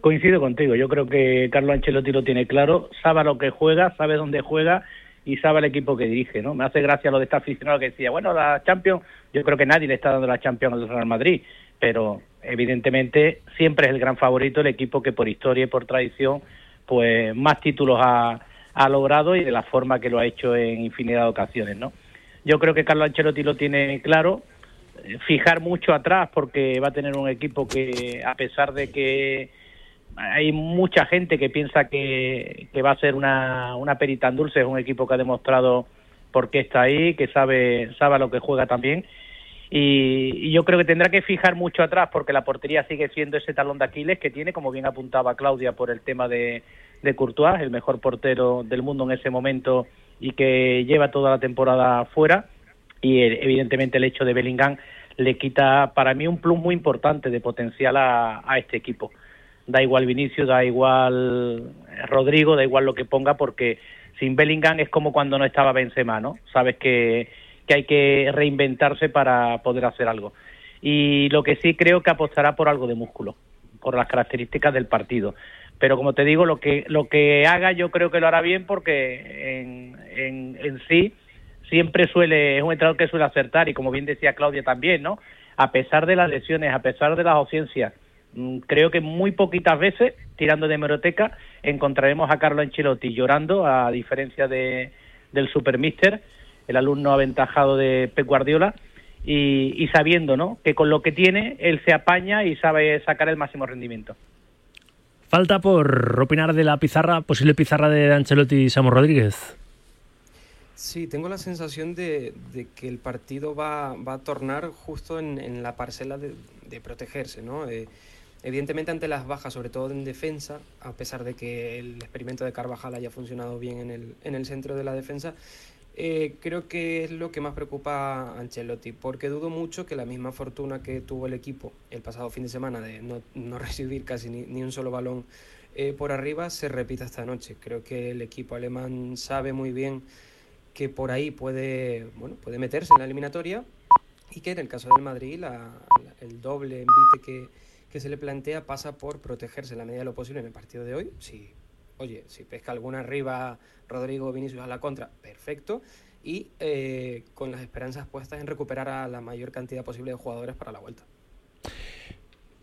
Coincido contigo, yo creo que Carlos Ancelotti lo tiene claro, sabe lo que juega, sabe dónde juega y sabe el equipo que dirige, ¿no? Me hace gracia lo de esta aficionado que decía, bueno, la Champions, yo creo que nadie le está dando la Champions al Real Madrid, pero evidentemente siempre es el gran favorito el equipo que por historia y por tradición pues más títulos ha, ha logrado y de la forma que lo ha hecho en infinidad de ocasiones, ¿no? Yo creo que Carlos Ancelotti lo tiene claro, fijar mucho atrás porque va a tener un equipo que a pesar de que hay mucha gente que piensa que, que va a ser una, una perita en dulce, es un equipo que ha demostrado por qué está ahí, que sabe, sabe a lo que juega también y, yo creo que tendrá que fijar mucho atrás porque la portería sigue siendo ese talón de Aquiles que tiene, como bien apuntaba Claudia, por el tema de, de Courtois, el mejor portero del mundo en ese momento y que lleva toda la temporada fuera. Y evidentemente el hecho de Bellingham le quita para mí un plus muy importante de potencial a, a este equipo. Da igual Vinicius, da igual Rodrigo, da igual lo que ponga porque sin Bellingham es como cuando no estaba Benzema, ¿no? Sabes que que hay que reinventarse para poder hacer algo. Y lo que sí creo que apostará por algo de músculo, por las características del partido. Pero como te digo, lo que, lo que haga yo creo que lo hará bien porque en, en, sí siempre suele, es un entrenador que suele acertar y como bien decía Claudia también, ¿no? A pesar de las lesiones, a pesar de las ausencias, mm, creo que muy poquitas veces, tirando de hemeroteca, encontraremos a Carlos Ancelotti llorando, a diferencia de, del Supermister, el alumno aventajado de Pep Guardiola, y, y, sabiendo ¿no? que con lo que tiene él se apaña y sabe sacar el máximo rendimiento. Falta por opinar de la pizarra, posible pizarra de Ancelotti y Samu Rodríguez. Sí, tengo la sensación de, de que el partido va, va a tornar justo en, en la parcela de, de protegerse, ¿no? Eh, evidentemente ante las bajas, sobre todo en defensa, a pesar de que el experimento de Carvajal haya funcionado bien en el, en el centro de la defensa, eh, creo que es lo que más preocupa a Ancelotti, porque dudo mucho que la misma fortuna que tuvo el equipo el pasado fin de semana de no, no recibir casi ni, ni un solo balón eh, por arriba se repita esta noche. Creo que el equipo alemán sabe muy bien que por ahí puede, bueno, puede meterse en la eliminatoria y que en el caso del Madrid la, el doble envite que, que se le plantea pasa por protegerse en la medida de lo posible en el partido de hoy. Si, oye, si pesca alguna arriba Rodrigo Vinicius a la contra, perfecto. Y eh, con las esperanzas puestas en recuperar a la mayor cantidad posible de jugadores para la vuelta.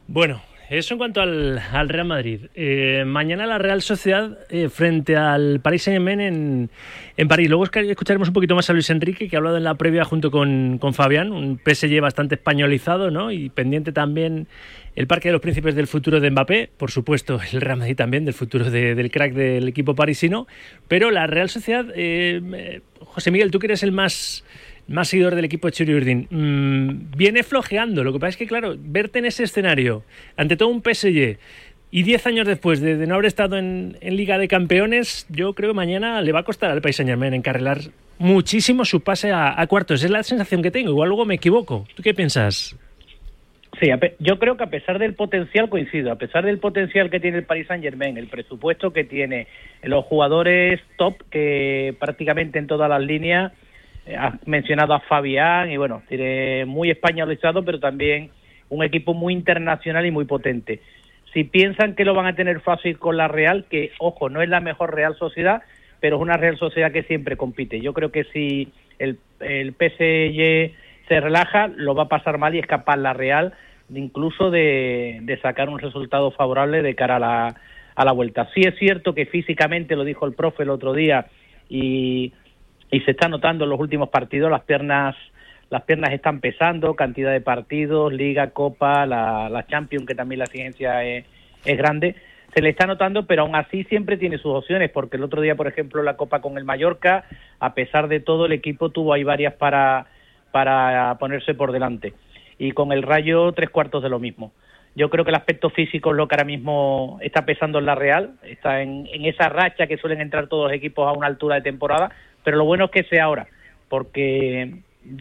Bueno, eso en cuanto al, al Real Madrid. Eh, mañana la Real Sociedad eh, frente al Paris Saint-Germain en, París. Luego escucharemos un poquito más a Luis Enrique, que ha hablado en la previa junto con, con Fabián, un PSG bastante españolizado, ¿no? Y pendiente también el Parque de los Príncipes del futuro de Mbappé, por supuesto el Real Madrid también, del futuro de- del crack del equipo parisino. Pero la Real Sociedad, eh, eh, José Miguel, tú que eres el más más seguidor del equipo de Churi Urdin, mm, viene flojeando. Lo que pasa es que, claro, verte en ese escenario, ante todo un PSG, y 10 años después de, no haber estado en, Liga de Campeones, yo creo que mañana le va a costar al País Saint Germain encarrilar muchísimo su pase a, a cuartos. Es la sensación que tengo. Igual luego me equivoco. ¿Tú qué piensas? Sí, yo creo que a pesar del potencial, coincido, a pesar del potencial que tiene el Paris Saint Germain, el presupuesto que tiene, los jugadores top que prácticamente en todas las líneas, has mencionado a Fabián y bueno, tiene muy españolizado, pero también un equipo muy internacional y muy potente. Si piensan que lo van a tener fácil con la Real, que ojo, no es la mejor Real Sociedad, pero es una Real Sociedad que siempre compite. Yo creo que si el, el PSG se relaja, lo va a pasar mal y es capaz la Real incluso de, de sacar un resultado favorable de cara a la, a la vuelta. Sí es cierto que físicamente, lo dijo el profe el otro día, y, y se está notando en los últimos partidos, las piernas las piernas están pesando, cantidad de partidos, Liga, Copa, la, la Champions, que también la exigencia es, es grande, se le está notando, pero aún así siempre tiene sus opciones, porque el otro día, por ejemplo, la Copa con el Mallorca, a pesar de todo, el equipo tuvo ahí varias para, para ponerse por delante. Y con el Rayo, tres cuartos de lo mismo. Yo creo que el aspecto físico es lo que ahora mismo está pesando en la Real, está en, en esa racha que suelen entrar todos los equipos a una altura de temporada, pero lo bueno es que sea ahora, porque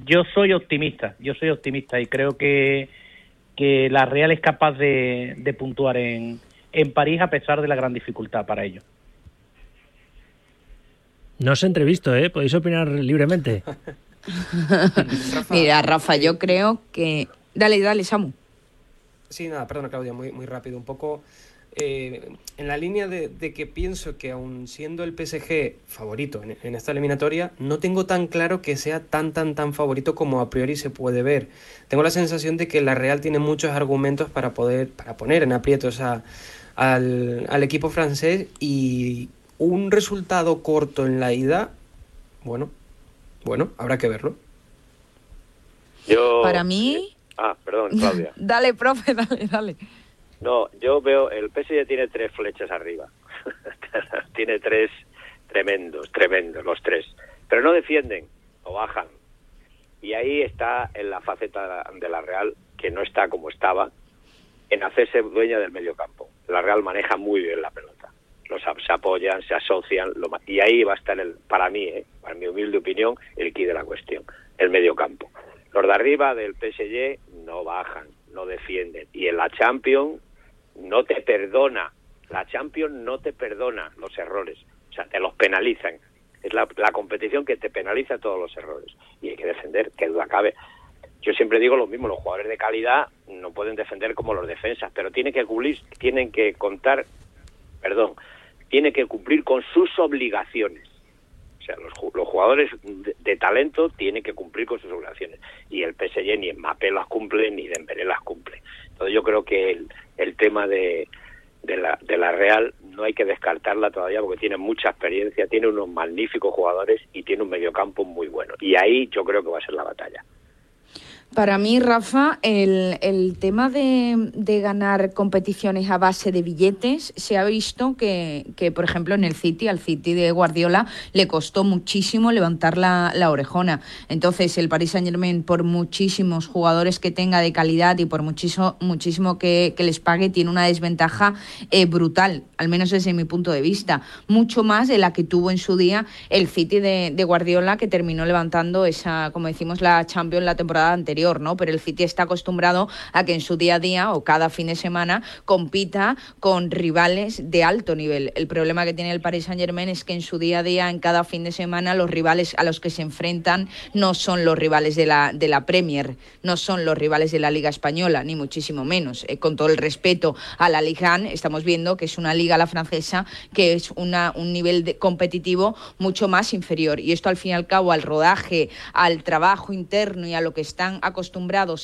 yo soy optimista, yo soy optimista y creo que, que la Real es capaz de, de puntuar en, en París a pesar de la gran dificultad para ello. No os he entrevisto, ¿eh? Podéis opinar libremente. Mira, Rafa, yo creo que... Dale, dale, Samu. Sí, nada, perdona Claudia, muy, muy rápido. Un poco eh, en la línea de, de que pienso que aun siendo el PSG favorito en, en esta eliminatoria, no tengo tan claro que sea tan, tan, tan favorito como a priori se puede ver. Tengo la sensación de que la Real tiene muchos argumentos para poder, para poner en aprietos a, al, al equipo francés y un resultado corto en la ida, bueno, bueno, habrá que verlo. Yo... Para mí... Ah, perdón, Claudia. Dale, profe, dale, dale. No, yo veo, el PSG tiene tres flechas arriba. tiene tres tremendos, tremendos, los tres. Pero no defienden, o bajan. Y ahí está en la faceta de la Real, que no está como estaba, en hacerse dueña del medio campo. La Real maneja muy bien la pelota. Los se apoyan, se asocian, lo y ahí va a estar, el, para mí, ¿eh? para mi humilde opinión, el key de la cuestión, el medio campo. Los de arriba del PSG no bajan, no defienden. Y en la Champions no te perdona. La Champions no te perdona los errores. O sea, te los penalizan. Es la, la competición que te penaliza todos los errores. Y hay que defender, que duda cabe. Yo siempre digo lo mismo, los jugadores de calidad no pueden defender como los defensas, pero tienen que cumplir, tienen que contar, perdón, tienen que cumplir con sus obligaciones. O sea, los, los jugadores de, de talento tienen que cumplir con sus obligaciones. Y el PSG ni Mbappé las cumple, ni Dembélé las cumple. Entonces yo creo que el, el tema de, de, la, de la Real no hay que descartarla todavía porque tiene mucha experiencia, tiene unos magníficos jugadores y tiene un mediocampo muy bueno. Y ahí yo creo que va a ser la batalla. Para mí, Rafa, el, el tema de, de, ganar competiciones a base de billetes, se ha visto que, que, por ejemplo, en el City, al City de Guardiola, le costó muchísimo levantar la, la orejona. Entonces, el Paris Saint Germain, por muchísimos jugadores que tenga de calidad y por muchísimo, muchísimo que, que les pague, tiene una desventaja eh, brutal, al menos desde mi punto de vista. Mucho más de la que tuvo en su día el City de, de Guardiola, que terminó levantando esa, como decimos, la Champions la temporada anterior. ¿No? Pero el City está acostumbrado a que en su día a día o cada fin de semana compita con rivales de alto nivel. El problema que tiene el Paris Saint-Germain es que en su día a día, en cada fin de semana, los rivales a los que se enfrentan no son los rivales de la, de la Premier, no son los rivales de la Liga Española, ni muchísimo menos. Eh, con todo el respeto a la Liga 1, estamos viendo que es una liga la francesa que es una, un nivel competitivo mucho más inferior. Y esto, al fin y al cabo, al rodaje, al trabajo interno y a lo que están acostumbrados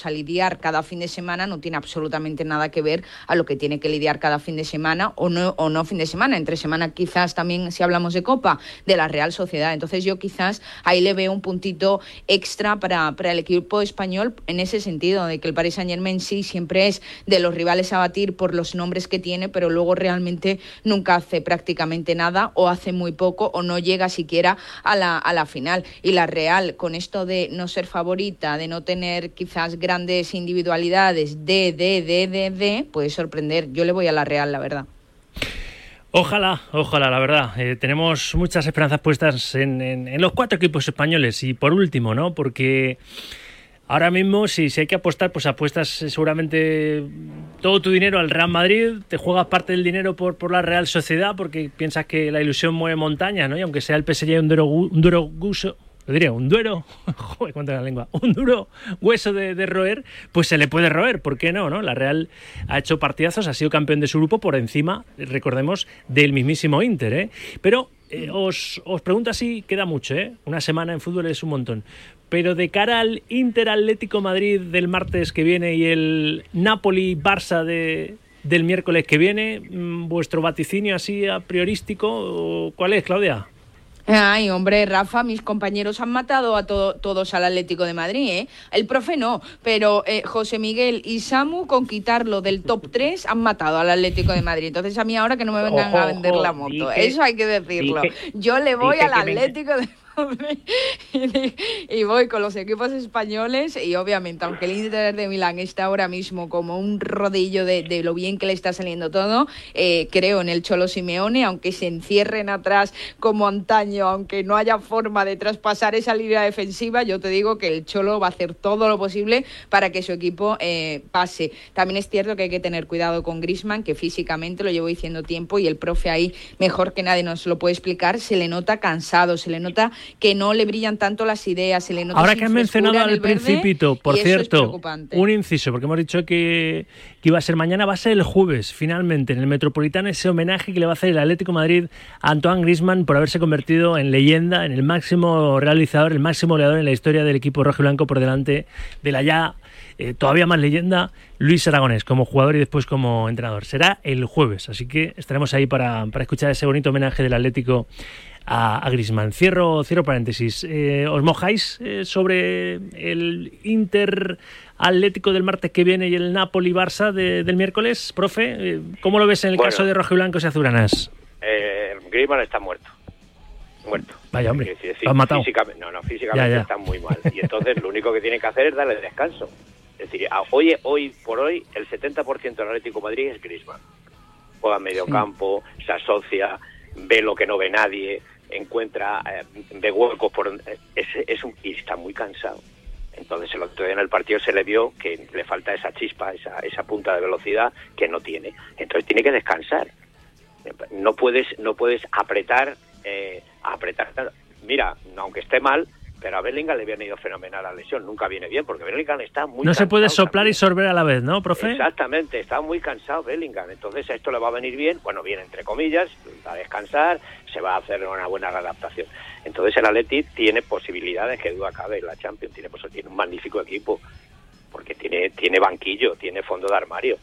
a lidiar cada fin de semana no tiene absolutamente nada que ver a lo que tiene que lidiar cada fin de semana o no, o no fin de semana. Entre semana quizás también, si hablamos de Copa, de la Real Sociedad. Entonces yo quizás ahí le veo un puntito extra para, para el equipo español en ese sentido, de que el Paris Saint Germain sí siempre es de los rivales a batir por los nombres que tiene, pero luego realmente nunca hace prácticamente nada o hace muy poco o no llega siquiera a la, a la final. Y la Real, con esto de no ser favorita, de no tener quizás grandes individualidades de, de, de, de, de, puede sorprender. Yo le voy a la Real, la verdad. Ojalá, ojalá, la verdad. Eh, tenemos muchas esperanzas puestas en, los cuatro equipos españoles. Y por último, ¿no? Porque ahora mismo, si, si hay que apostar, pues apuestas eh, seguramente todo tu dinero al Real Madrid, te juegas parte del dinero por, por la Real Sociedad porque piensas que la ilusión mueve montañas, ¿no? Y aunque sea el PSG un duro, un duro gusto lo diría, un duero, joder, cuánta la lengua, un duro hueso de, roer, pues se le puede roer, ¿por qué no, no? La Real ha hecho partidazos, ha sido campeón de su grupo por encima, recordemos, del mismísimo Inter, ¿eh? Pero eh, os, os pregunto así, queda mucho, ¿eh? Una semana en fútbol es un montón. Pero de cara al Inter Atlético Madrid del martes que viene y el Napoli-Barça de, del miércoles que viene, mm, ¿vuestro vaticinio así a priorístico? ¿Cuál es, Claudia? Ay, hombre, Rafa, mis compañeros han matado a to todos al Atlético de Madrid, ¿eh? El profe no, pero eh, José Miguel y Samu, con quitarlo del top 3, han matado al Atlético de Madrid. Entonces, a mí ahora que no me vengan ojo, a vender la moto, dije, eso hay que decirlo. Dije, Yo le voy al Atlético de y voy con los equipos españoles y obviamente aunque el Inter de Milán está ahora mismo como un rodillo de, de lo bien que le está saliendo todo, eh, creo en el Cholo Simeone, aunque se encierren atrás como antaño, aunque no haya forma de traspasar esa línea defensiva, yo te digo que el Cholo va a hacer todo lo posible para que su equipo eh, pase. También es cierto que hay que tener cuidado con Grisman, que físicamente lo llevo diciendo tiempo y el profe ahí mejor que nadie nos lo puede explicar, se le nota cansado, se le nota que no le brillan tanto las ideas, se le nota Ahora que han mencionado al principito, por cierto, un inciso, porque hemos dicho que, que, iba a ser mañana, va a ser el jueves, finalmente, en el Metropolitano, ese homenaje que le va a hacer el Atlético Madrid a Antoine Griezmann por haberse convertido en leyenda, en el máximo realizador, el máximo goleador en la historia del equipo rojo y blanco por delante de la ya eh, todavía más leyenda, Luis Aragonés, como jugador y después como entrenador. Será el jueves, así que estaremos ahí para, para escuchar ese bonito homenaje del Atlético a, a Grisman. Cierro, cierro paréntesis. Eh, ¿Os mojáis eh, sobre el Inter Atlético del martes que viene y el Napoli Barça de, del miércoles, profe? Eh, ¿Cómo lo ves en el bueno, caso de Rojo y Blancos y Azuranas? Eh, Griezmann está muerto. Muerto. Vaya hombre, decir, lo matado. Físicamente, no, no, físicamente Ya, ya. está muy mal. Y entonces lo único que tiene que hacer es darle descanso. Es decir, hoy, hoy por hoy el 70% del Atlético de Madrid es Griezmann. Juega en medio Sí. campo, se asocia, ve lo que no ve nadie, encuentra, eh, ve huecos por es, es un, y está muy cansado. Entonces el otro día en el partido se le vio que le falta esa chispa, esa, esa punta de velocidad que no tiene. Entonces tiene que descansar. No puedes, no puedes apretar, eh, apretar. Mira, aunque esté mal, pero a Bellingham le viene ido fenomenal la lesión. Nunca viene bien porque Bellingham está muy No se puede soplar y sorber a la vez, ¿no, profe? Exactamente, está muy cansado Bellingham. Entonces a esto le va a venir bien, bueno, bien entre comillas, va a descansar, se va a hacer una buena readaptación. Entonces el Atleti tiene posibilidades, que duda cabe, la Champions tiene, pues, tiene un magnífico equipo, porque tiene, tiene banquillo, tiene fondo de armario.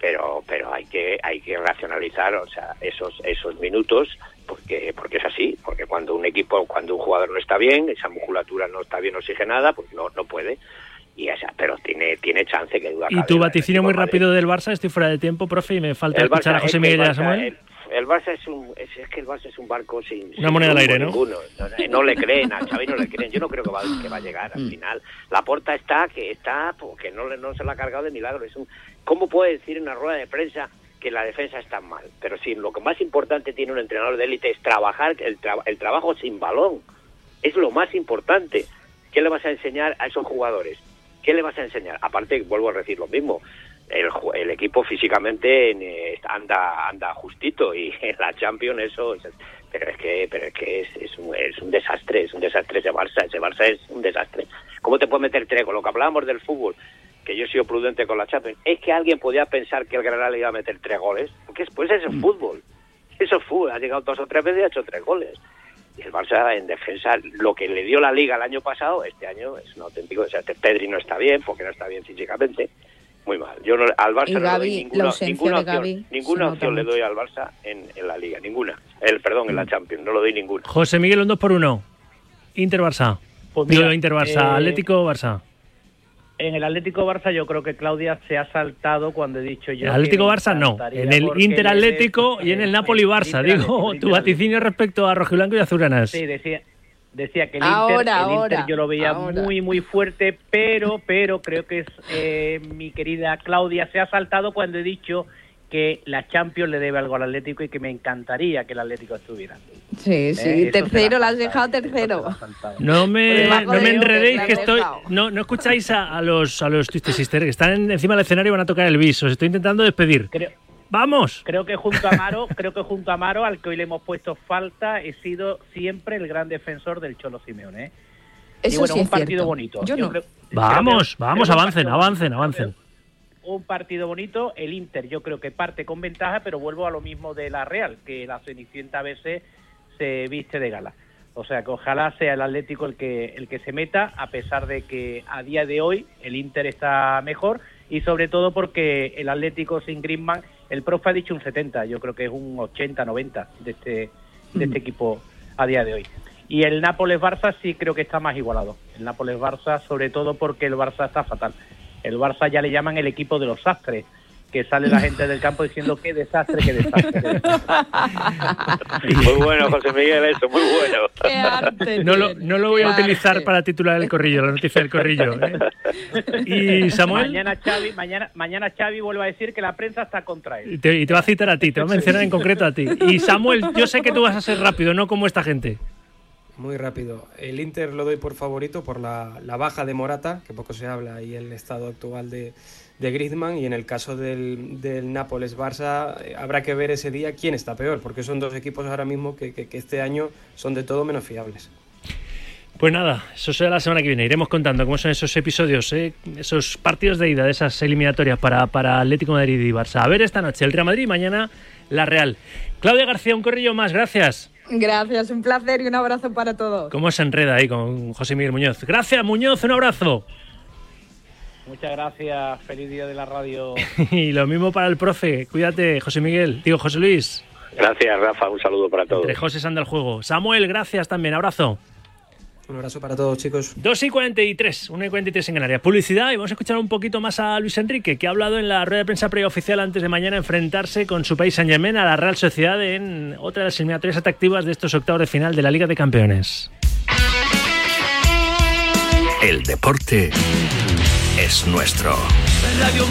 Pero, pero hay que hay que racionalizar o sea esos esos minutos porque porque es así porque cuando un equipo cuando un jugador no está bien esa musculatura no está bien oxigenada pues no no puede y esa, pero tiene, tiene chance que duda. Y tu vaticinio muy rápido del Barça, estoy fuera de tiempo, profe, y me falta escuchar a José Miguel y a Samuel. El, Barça es un es, que el Barça es un barco sin, una moneda al aire, ¿no? Ninguno. No, le creen, a Xavi no le creen. Yo no creo que va, que va a llegar al final. La porta está que está porque no, no se la ha cargado de milagro. Es un, ¿Cómo puede decir en una rueda de prensa que la defensa está mal? Pero sí, lo que más importante tiene un entrenador de élite es trabajar el, el trabajo sin balón. Es lo más importante. ¿Qué le vas a enseñar a esos jugadores? ¿Qué le vas a enseñar? Aparte, vuelvo a decir lo mismo, el, el equipo físicamente eh, anda anda justito y en la Champions eso pero es que pero es que es, es, un, es un desastre es un desastre ese Barça ese Barça es un desastre cómo te puede meter tres con lo que hablábamos del fútbol que yo he sido prudente con la Champions es que alguien podía pensar que el Granada le iba a meter tres goles porque después es el mm. fútbol eso es fútbol ha llegado dos o tres veces y ha hecho tres goles y el Barça en defensa, lo que le dio la liga el año pasado, este año es un auténtico desastre. Pedri no está bien, porque no está bien físicamente. Muy mal. Yo no, al Barça no le doy ninguna, ninguna opción, ninguna opción le doy al Barça en, en, la liga, ninguna. El, perdón, en la Champions, no lo doy ninguna. José Miguel, un 2 por 1. Inter-Barça. Pues Inter-Barça, eh, Atlético-Barça en el Atlético Barça yo creo que Claudia se ha saltado cuando he dicho yo. El Atlético Barça no, en el Inter Atlético y en el Napoli Barça. Digo, tu vaticinio respecto a Rojiblanco y Azuranas. Sí, decía, decía que el, Inter, yo lo veía muy muy fuerte, pero pero creo que es eh, mi querida Claudia se ha saltado cuando he dicho que la Champions le debe algo al Atlético y que me encantaría que el Atlético estuviera. Sí, sí, eh, tercero, lo has dejado tercero. No me, no me enredéis que estoy... No, no escucháis a, los, a los Twisted Sisters que están encima del escenario y van a tocar el bis. Os estoy intentando despedir. ¡Vamos! Creo que junto a Maro, creo que junto a Maro, al que hoy le hemos puesto falta, he sido siempre el gran defensor del Cholo Simeone. ¿eh? Eso y bueno, sí un partido bonito. vamos, vamos, avancen, avancen, avancen un partido bonito. El Inter yo creo que parte con ventaja, pero vuelvo a lo mismo de la Real, que la Cenicienta a veces se viste de gala. O sea que ojalá sea el Atlético el que, el que se meta, a pesar de que a día de hoy el Inter está mejor y sobre todo porque el Atlético sin Griezmann, el profe ha dicho un 70, yo creo que es un 80-90 de este, de este mm. equipo a día de hoy. Y el Nápoles-Barça sí creo que está más igualado. El Nápoles-Barça sobre todo porque el Barça está fatal. El Barça ya le llaman el equipo de los sastres que sale la gente del campo diciendo qué desastre, qué desastre. muy bueno, José Miguel, eso, muy bueno. no, lo, no lo voy a utilizar para titular el corrillo, la noticia del corrillo. ¿eh? Y Samuel. Mañana Xavi, mañana, mañana Xavi vuelve a decir que la prensa está contra él. Y te, y te va a citar a ti, te va a mencionar en concreto a ti. Y Samuel, yo sé que tú vas a ser rápido, no como esta gente. Muy rápido. El Inter lo doy por favorito por la, baja de Morata, que poco se habla, y el estado actual de, de Griezmann. Y en el caso del, del Nápoles-Barça, eh, habrá que ver ese día quién está peor, porque son dos equipos ahora mismo que, que, este año son de todo menos fiables. Pues nada, eso será la semana que viene. Iremos contando cómo son esos episodios, eh, esos partidos de ida de esas eliminatorias para, para Atlético Madrid y Barça. A ver esta noche el Real Madrid y mañana la Real. Claudia García, un corrillo más, gracias. Gracias, un placer y un abrazo para todos. ¿Cómo se enreda ahí con José Miguel Muñoz? Gracias, Muñoz, un abrazo. Muchas gracias, feliz día de la radio. y lo mismo para el profe, cuídate, José Miguel, digo José Luis. Gracias, Rafa, un saludo para todos. Entre José anda el juego. Samuel, gracias también, abrazo. Un abrazo para todos, chicos. 2 y 43, 1 y 43 en Canarias. Publicidad y vamos a escuchar un poquito más a Luis Enrique, que ha hablado en la rueda de prensa preoficial antes de mañana enfrentarse con su país San Germain a la Real Sociedad en otra de las eliminatorias atractivas de estos octavos de final de la Liga de Campeones. El deporte es nuestro. Radio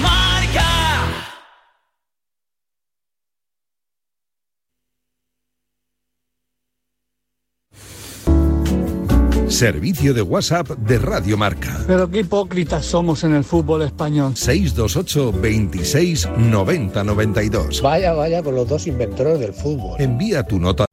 Servicio de WhatsApp de Radio Marca. Pero qué hipócritas somos en el fútbol español. 628 26 90 92. Vaya, vaya con los dos inventores del fútbol. Envía tu nota.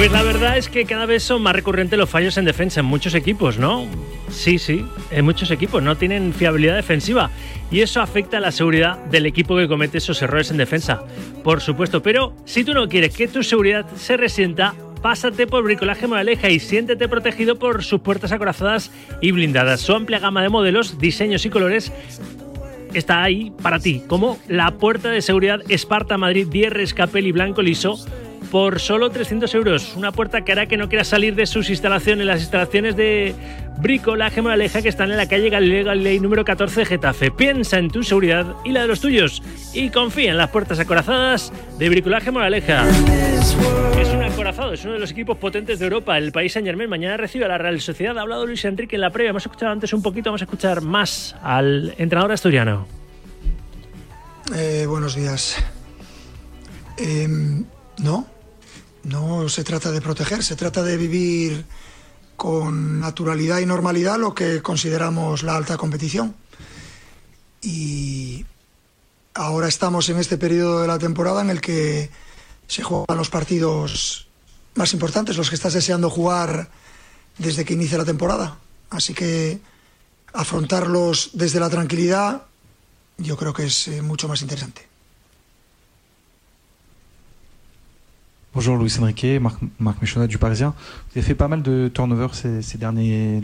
Pues la verdad es que cada vez son más recurrentes los fallos en defensa en muchos equipos, ¿no? Sí, sí, en muchos equipos no tienen fiabilidad defensiva y eso afecta a la seguridad del equipo que comete esos errores en defensa, por supuesto. Pero si tú no quieres que tu seguridad se resienta, pásate por Bricolaje Moraleja y siéntete protegido por sus puertas acorazadas y blindadas. Su amplia gama de modelos, diseños y colores está ahí para ti, como la puerta de seguridad Esparta Madrid 10 Rescapel y Blanco Liso por solo 300 euros. Una puerta que hará que no quiera salir de sus instalaciones, las instalaciones de Bricolaje Moraleja que están en la calle Galileo Galilei número 14 de Getafe. Piensa en tu seguridad y la de los tuyos y confía en las puertas acorazadas de Bricolaje Moraleja. Es un acorazado, es uno de los equipos potentes de Europa, el país Saint Germain. Mañana recibe a la Real Sociedad. Ha hablado Luis Enrique en la previa. Hemos escuchado antes un poquito, vamos a escuchar más al entrenador asturiano. Eh, buenos días. Em, no, no se trata de proteger, se trata de vivir con naturalidad y normalidad lo que consideramos la alta competición. Y ahora estamos en este periodo de la temporada en el que se juegan los partidos más importantes, los que estás deseando jugar desde que inicia la temporada. Así que afrontarlos desde la tranquilidad yo creo que es eh, mucho más interesante. Bonjour Louis Enrique, Marc, Marc du Parisien. Vous avez fait pas mal de turnover ces,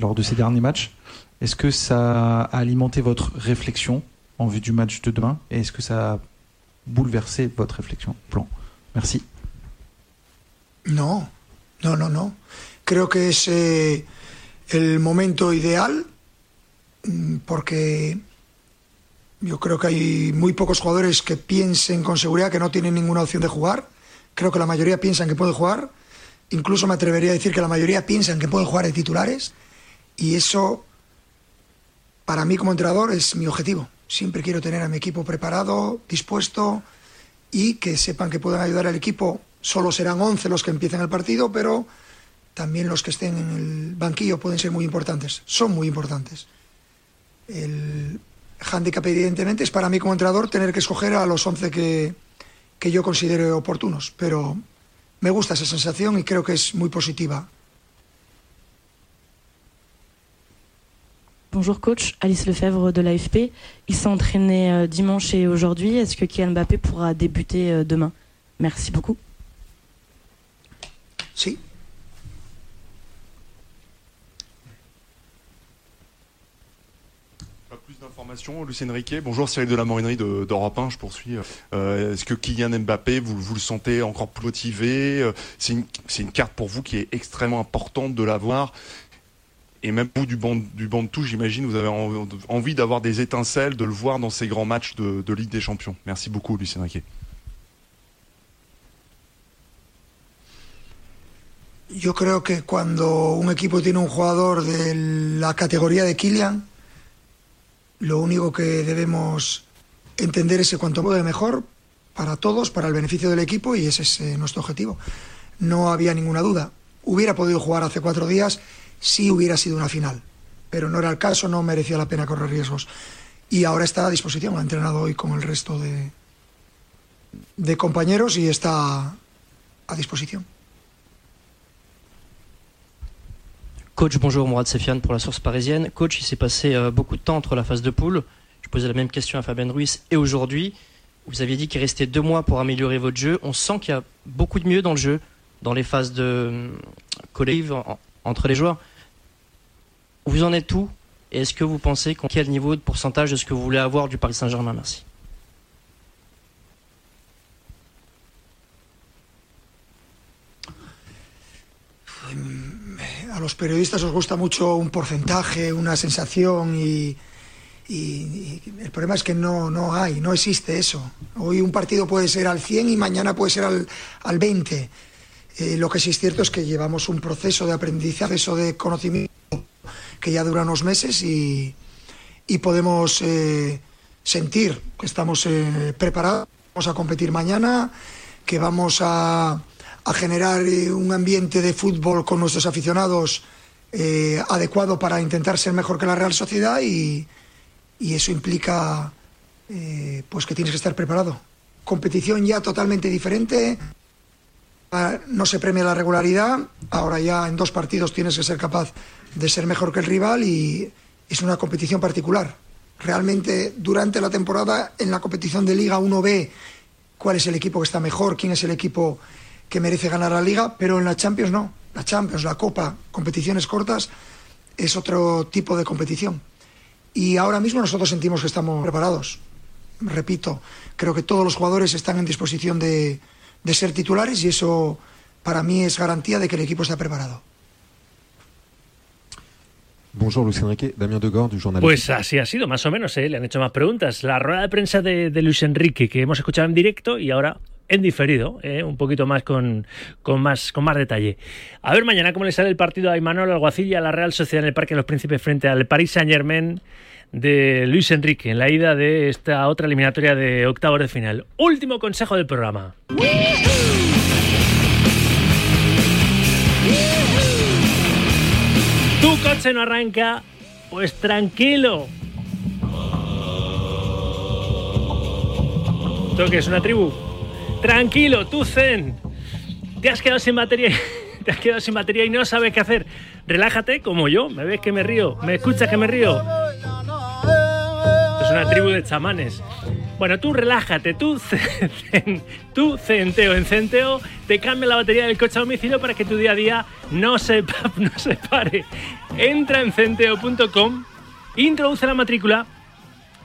lors de ces derniers matchs. Est-ce que ça a alimenté votre réflexion en vue du match de demain et est-ce que ça a bouleversé votre réflexion plan Merci. No, no, no, no. Creo que es eh, el momento ideal mm, porque yo creo que hay muy pocos jugadores que piensen con seguridad que no tienen ninguna opción de jugar. Creo que la mayoría piensan que pueden jugar. Incluso me atrevería a decir que la mayoría piensan que pueden jugar de titulares. Y eso, para mí como entrenador, es mi objetivo. Siempre quiero tener a mi equipo preparado, dispuesto y que sepan que pueden ayudar al equipo. Solo serán 11 los que empiecen el partido, pero también los que estén en el banquillo pueden ser muy importantes. Son muy importantes. El handicap, evidentemente, es para mí como entrenador tener que escoger a los 11 que, que yo considere oportunos, pero me gusta esa sensación y creo que es muy positiva. Bonjour coach, Alice Lefebvre de l'AFP. Il s'est entraîné euh, dimanche et aujourd'hui. Est-ce que Kylian Mbappé pourra débuter euh, demain? Merci beaucoup. Sí. D'informations, Lucien Riquet. Bonjour, Cyril de la Morinerie de- d'Europe 1, je poursuis. Euh, Est-ce que Kylian Mbappé, vous, le sentez encore plus motivé Euh, C'est une, carte pour vous qui est extrêmement importante de l'avoir. Et même vous, du banc, du banc de touche, j'imagine, vous avez en- envie d'avoir des étincelles, de le voir dans ces grands matchs de, de Ligue des Champions. Merci beaucoup, Lucien Riquet. Yo creo que cuando un equipo tiene un jugador de la categoría de Kylian, lo único que debemos entender es que cuanto puede mejor para todos, para el beneficio del equipo y ese es eh, nuestro objetivo. No había ninguna duda. Hubiera podido jugar hace cuatro días si hubiera sido una final, pero no era el caso, no merecía la pena correr riesgos. Y ahora está a disposición, ha entrenado hoy con el resto de, de compañeros y está a disposición. Coach, bonjour, Mourad Sefiane pour la source parisienne. Coach, il s'est passé euh, beaucoup de temps entre la phase de poule. Je posais la même question à Fabien Ruiz et aujourd'hui. Vous aviez dit qu'il restait deux mois pour améliorer votre jeu. On sent qu'il y a beaucoup de mieux dans le jeu, dans les phases de euh, collective en- entre les joueurs. Vous en êtes où? Et est-ce que vous pensez qu'on quel niveau de pourcentage de ce que vous voulez avoir du Paris Saint-Germain? Merci. A los periodistas os gusta mucho un porcentaje, una sensación y, el problema es que no, no hay, no existe eso. Hoy un partido puede ser al 100 y mañana puede ser al, al 20. Eh, lo que sí es cierto es que llevamos un proceso de aprendizaje, proceso de conocimiento que ya dura unos meses y, y podemos eh, sentir que estamos eh, preparados, vamos a competir mañana, que vamos a, a generar eh, un ambiente de fútbol con nuestros aficionados eh, adecuado para intentar ser mejor que la Real Sociedad y, eso implica eh, pues que tienes que estar preparado. Competición ya totalmente diferente, Ah, no se premia la regularidad, ahora ya en dos partidos tienes que ser capaz de ser mejor que el rival y es una competición particular. Realmente durante la temporada en la competición de liga uno ve cuál es el equipo que está mejor, quién es el equipo que merece ganar la liga, pero en la Champions no. La Champions, la Copa, competiciones cortas, es otro tipo de competición. Y ahora mismo nosotros sentimos que estamos preparados. Repito, creo que todos los jugadores están en disposición de, de ser titulares y eso para mí es garantía de que el equipo está preparado. Bonjour Luis Enrique, Damien Degord du journal. Pues así ha sido, más o menos, ¿eh? le han hecho más preguntas. La rueda de prensa de, de Luis Enrique que hemos escuchado en directo y ahora en diferido, ¿eh? un poquito más con, con, más con más detalle. A ver mañana cómo le sale el partido a Imanol Alguacil y a la Real Sociedad en el Parque de los Príncipes frente al Paris Saint Germain de Luis Enrique en la ida de esta otra eliminatoria de octavos de final. Último consejo del programa. Coche no arranca, pues tranquilo. ¿Esto qué es una tribu? Tranquilo, tú Zen. Te has quedado sin batería. Te has quedado sin batería y no sabes qué hacer. Relájate como yo. Me ves que me río. Me escuchas que me río. Es una tribu de chamanes. Bueno, tú relájate, tú, tú centeo, en centeo te cambia la batería del coche a domicilio para que tu día a día no se, no se pare. Entra en centeo.com, introduce la matrícula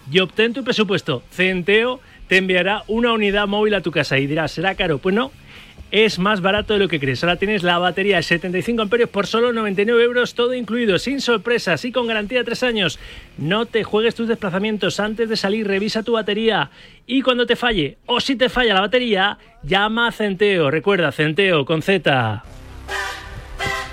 y obtén tu presupuesto. Centeo te enviará una unidad móvil a tu casa y dirás, ¿será caro? Pues no, es más barato de lo que crees. Ahora tienes la batería de 75 amperios por solo 99 euros, todo incluido, sin sorpresas y con garantía de 3 años. No te juegues tus desplazamientos antes de salir, revisa tu batería y cuando te falle o si te falla la batería, llama a Centeo. Recuerda, Centeo con Z.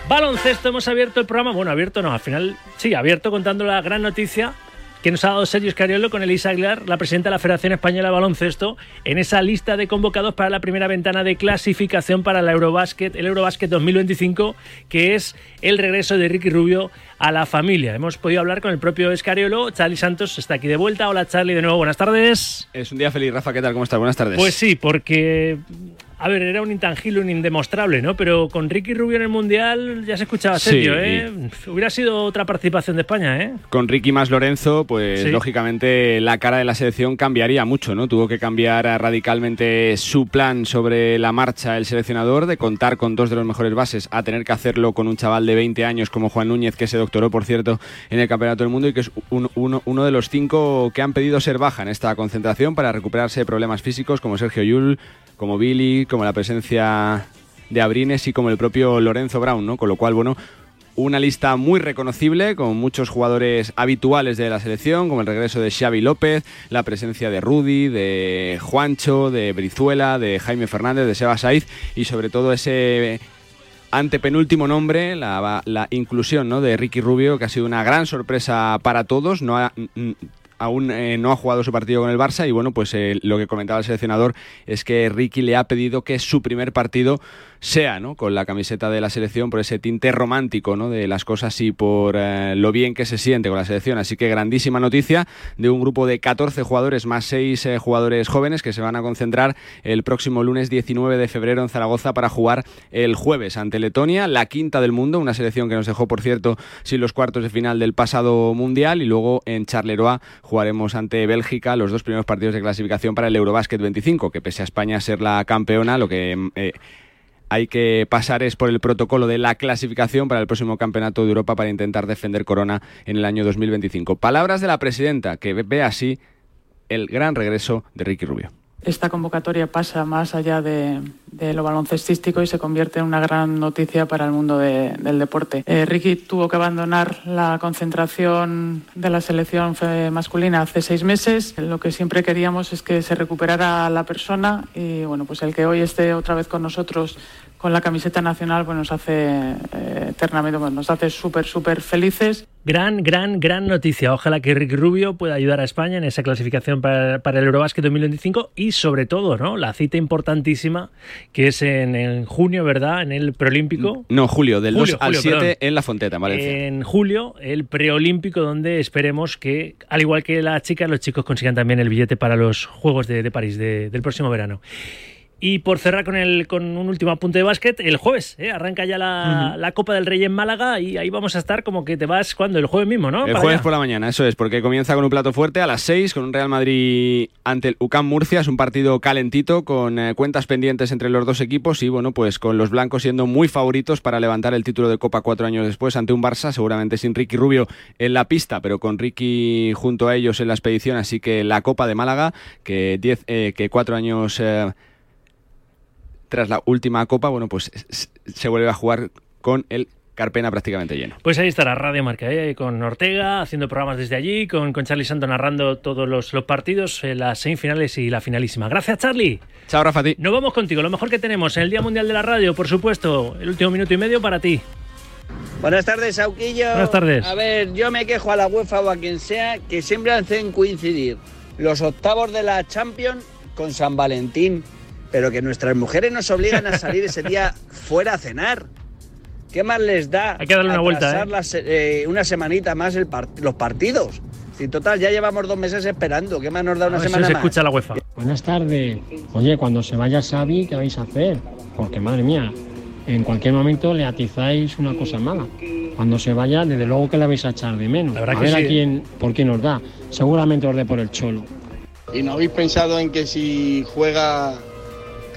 Baloncesto, hemos abierto el programa. Bueno, abierto no, al final sí, abierto contando la gran noticia que nos ha dado Sergio Escariolo con Elisa Aguilar, la presidenta de la Federación Española de Baloncesto, en esa lista de convocados para la primera ventana de clasificación para la Eurobasket, el Eurobasket 2025, que es el regreso de Ricky Rubio a la familia. Hemos podido hablar con el propio Escariolo, Charlie Santos está aquí de vuelta. Hola Charlie, de nuevo, buenas tardes. Es un día feliz, Rafa, ¿qué tal? ¿Cómo estás? Buenas tardes. Pues sí, porque a ver, era un intangible, un indemostrable, ¿no? Pero con Ricky Rubio en el Mundial ya se escuchaba serio, Sí. ¿eh? Hubiera sido otra participación de España, ¿eh? Con Ricky más Lorenzo, pues Sí. lógicamente la cara de la selección cambiaría mucho, ¿no? Tuvo que cambiar radicalmente su plan sobre la marcha el seleccionador, de contar con dos de los mejores bases, a tener que hacerlo con un chaval de 20 años como Juan Núñez, que se doctoró, por cierto, en el Campeonato del Mundo y que es un- uno, uno de los cinco que han pedido ser baja en esta concentración para recuperarse de problemas físicos, como Sergio Yul, como Billy, como la presencia de Abrines y como el propio Lorenzo Brown, ¿no? Con lo cual, bueno, una lista muy reconocible con muchos jugadores habituales de la selección, como el regreso de Xavi López, la presencia de Rudy, de Juancho, de Brizuela, de Jaime Fernández, de Seba Saiz y sobre todo ese antepenúltimo nombre, la, la inclusión ¿no? de Ricky Rubio, que ha sido una gran sorpresa para todos. No ha- aún eh, no ha jugado su partido con el Barça y bueno, pues eh, lo que comentaba el seleccionador es que Ricky le ha pedido que su primer partido sea, ¿no? Con la camiseta de la selección por ese tinte romántico, ¿no? De las cosas y por eh, lo bien que se siente con la selección. Así que grandísima noticia de un grupo de 14 jugadores más 6 jugadores jóvenes que se van a concentrar el próximo lunes 19 de febrero en Zaragoza para jugar el jueves ante Letonia, la quinta del mundo, una selección que nos dejó, por cierto, sin los cuartos de final del pasado mundial y luego en Charleroi jugaremos ante Bélgica los dos primeros partidos de clasificación para el Eurobasket 25, que pese a España ser la campeona, lo que eh, hay que pasar es por el protocolo de la clasificación para el próximo campeonato de Europa para intentar defender Corona en el año 2025. Palabras de la presidenta que ve- así el gran regreso de Ricky Rubio. Esta convocatoria pasa más allá de, lo baloncestístico y se convierte en una gran noticia para el mundo de- del deporte. Eh, Ricky tuvo que abandonar la concentración de la selección masculina hace seis meses. Lo que siempre queríamos es que se recuperara la persona y bueno, pues el que hoy esté otra vez con nosotros con la camiseta nacional pues nos hace eh, eternamente, bueno, nos hace súper, súper felices. Gran, gran, gran noticia. Ojalá que Ricky Rubio pueda ayudar a España en esa clasificación para, para el Eurobasket 2025 y sobre todo, ¿no? La cita importantísima que es en, en junio, ¿verdad? En el preolímpico. No, Julio, del Julio, 2 al Julio, 7 perdón. en La Fonteta, en Valencia. En julio, el preolímpico, donde esperemos que, al igual que las chicas, los chicos consigan también el billete para los Juegos de, de París de- del próximo verano. Y por cerrar con, el, con un último apunte de básquet, el jueves ¿eh? arranca ya la, la Copa del Rey en Málaga y ahí vamos a estar como que te vas cuando el jueves mismo, ¿no? El Para jueves allá. por la mañana, eso es, porque comienza con un plato fuerte a las 6 con un Real Madrid ante el UCAM Murcia. Es un partido calentito con eh, cuentas pendientes entre los dos equipos y bueno, pues con los blancos siendo muy favoritos para levantar el título de Copa cuatro años después ante un Barça, seguramente sin Ricky Rubio en la pista, pero con Ricky junto a ellos en la expedición. Así que la Copa de Málaga, que, diez, eh, que cuatro años. Tras la última copa, bueno, pues se vuelve a jugar con el Carpena prácticamente lleno. Pues ahí estará Radio Marca, ¿eh? con Ortega haciendo programas desde allí, con, con Charlie Santo narrando todos los, partidos, eh, las semifinales y la finalísima. Gracias, Charlie. Chao, Rafa. Ti. Nos vamos contigo. Lo mejor que tenemos en el Día Mundial de la Radio, por supuesto, el último minuto y medio para ti. Buenas tardes, Sauquillo. Buenas tardes. A ver, yo me quejo a la UEFA o a quien sea que siempre hacen coincidir los octavos de la Champions con San Valentín, pero que nuestras mujeres nos obligan a salir ese día fuera a cenar. ¿Qué más les da? Hay que darle una vuelta. ¿eh? eh una semanita más los partidos. Si total, ya llevamos dos meses esperando. ¿Qué más nos da una semana se más? escucha la UEFA. Buenas tardes. Oye, cuando se vaya Xavi, ¿qué vais a hacer? Porque madre mía, en cualquier momento le atizáis una cosa mala. Cuando se vaya, desde luego que la vais a echar de menos. a ver a quién, por qué nos da. Seguramente os dé por el cholo. ¿Y no habéis pensado en que si juega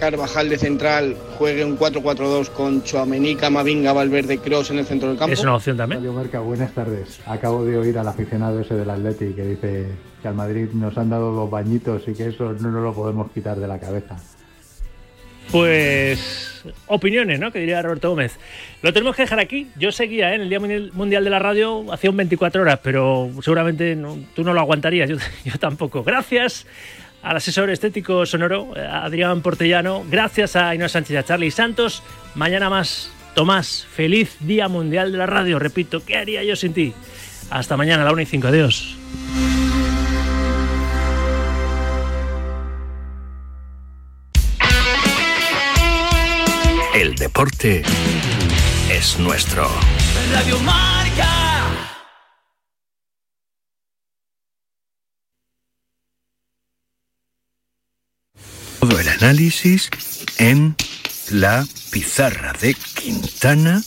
Carvajal de central juegue un 4-4-2 con Chouameni, Camavinga, Valverde, Cross en el centro del campo. Es una opción también. Radio Merca, buenas tardes. Acabo de oír al aficionado ese del Atleti que dice que al Madrid nos han dado dos bañitos y que eso no nos lo podemos quitar de la cabeza. Pues opiniones, ¿no? Que diría Roberto Gómez. Lo tenemos que dejar aquí. Yo seguía ¿eh? en el Día Mundial de la Radio, hacía un 24 horas, pero seguramente tú no lo aguantarías, yo, yo tampoco. Gracias al asesor estético sonoro, Adrián Portellano. Gracias a Inés Sánchez y a Charlie Santos. Mañana más. Tomás, feliz Día Mundial de la Radio. Repito, ¿qué haría yo sin ti? Hasta mañana a la 1 y 5. Adiós. El deporte es nuestro. Radio Todo el análisis en la pizarra de Quintana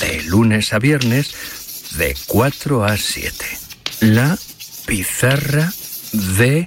de lunes a viernes de 4 a 7. La pizarra de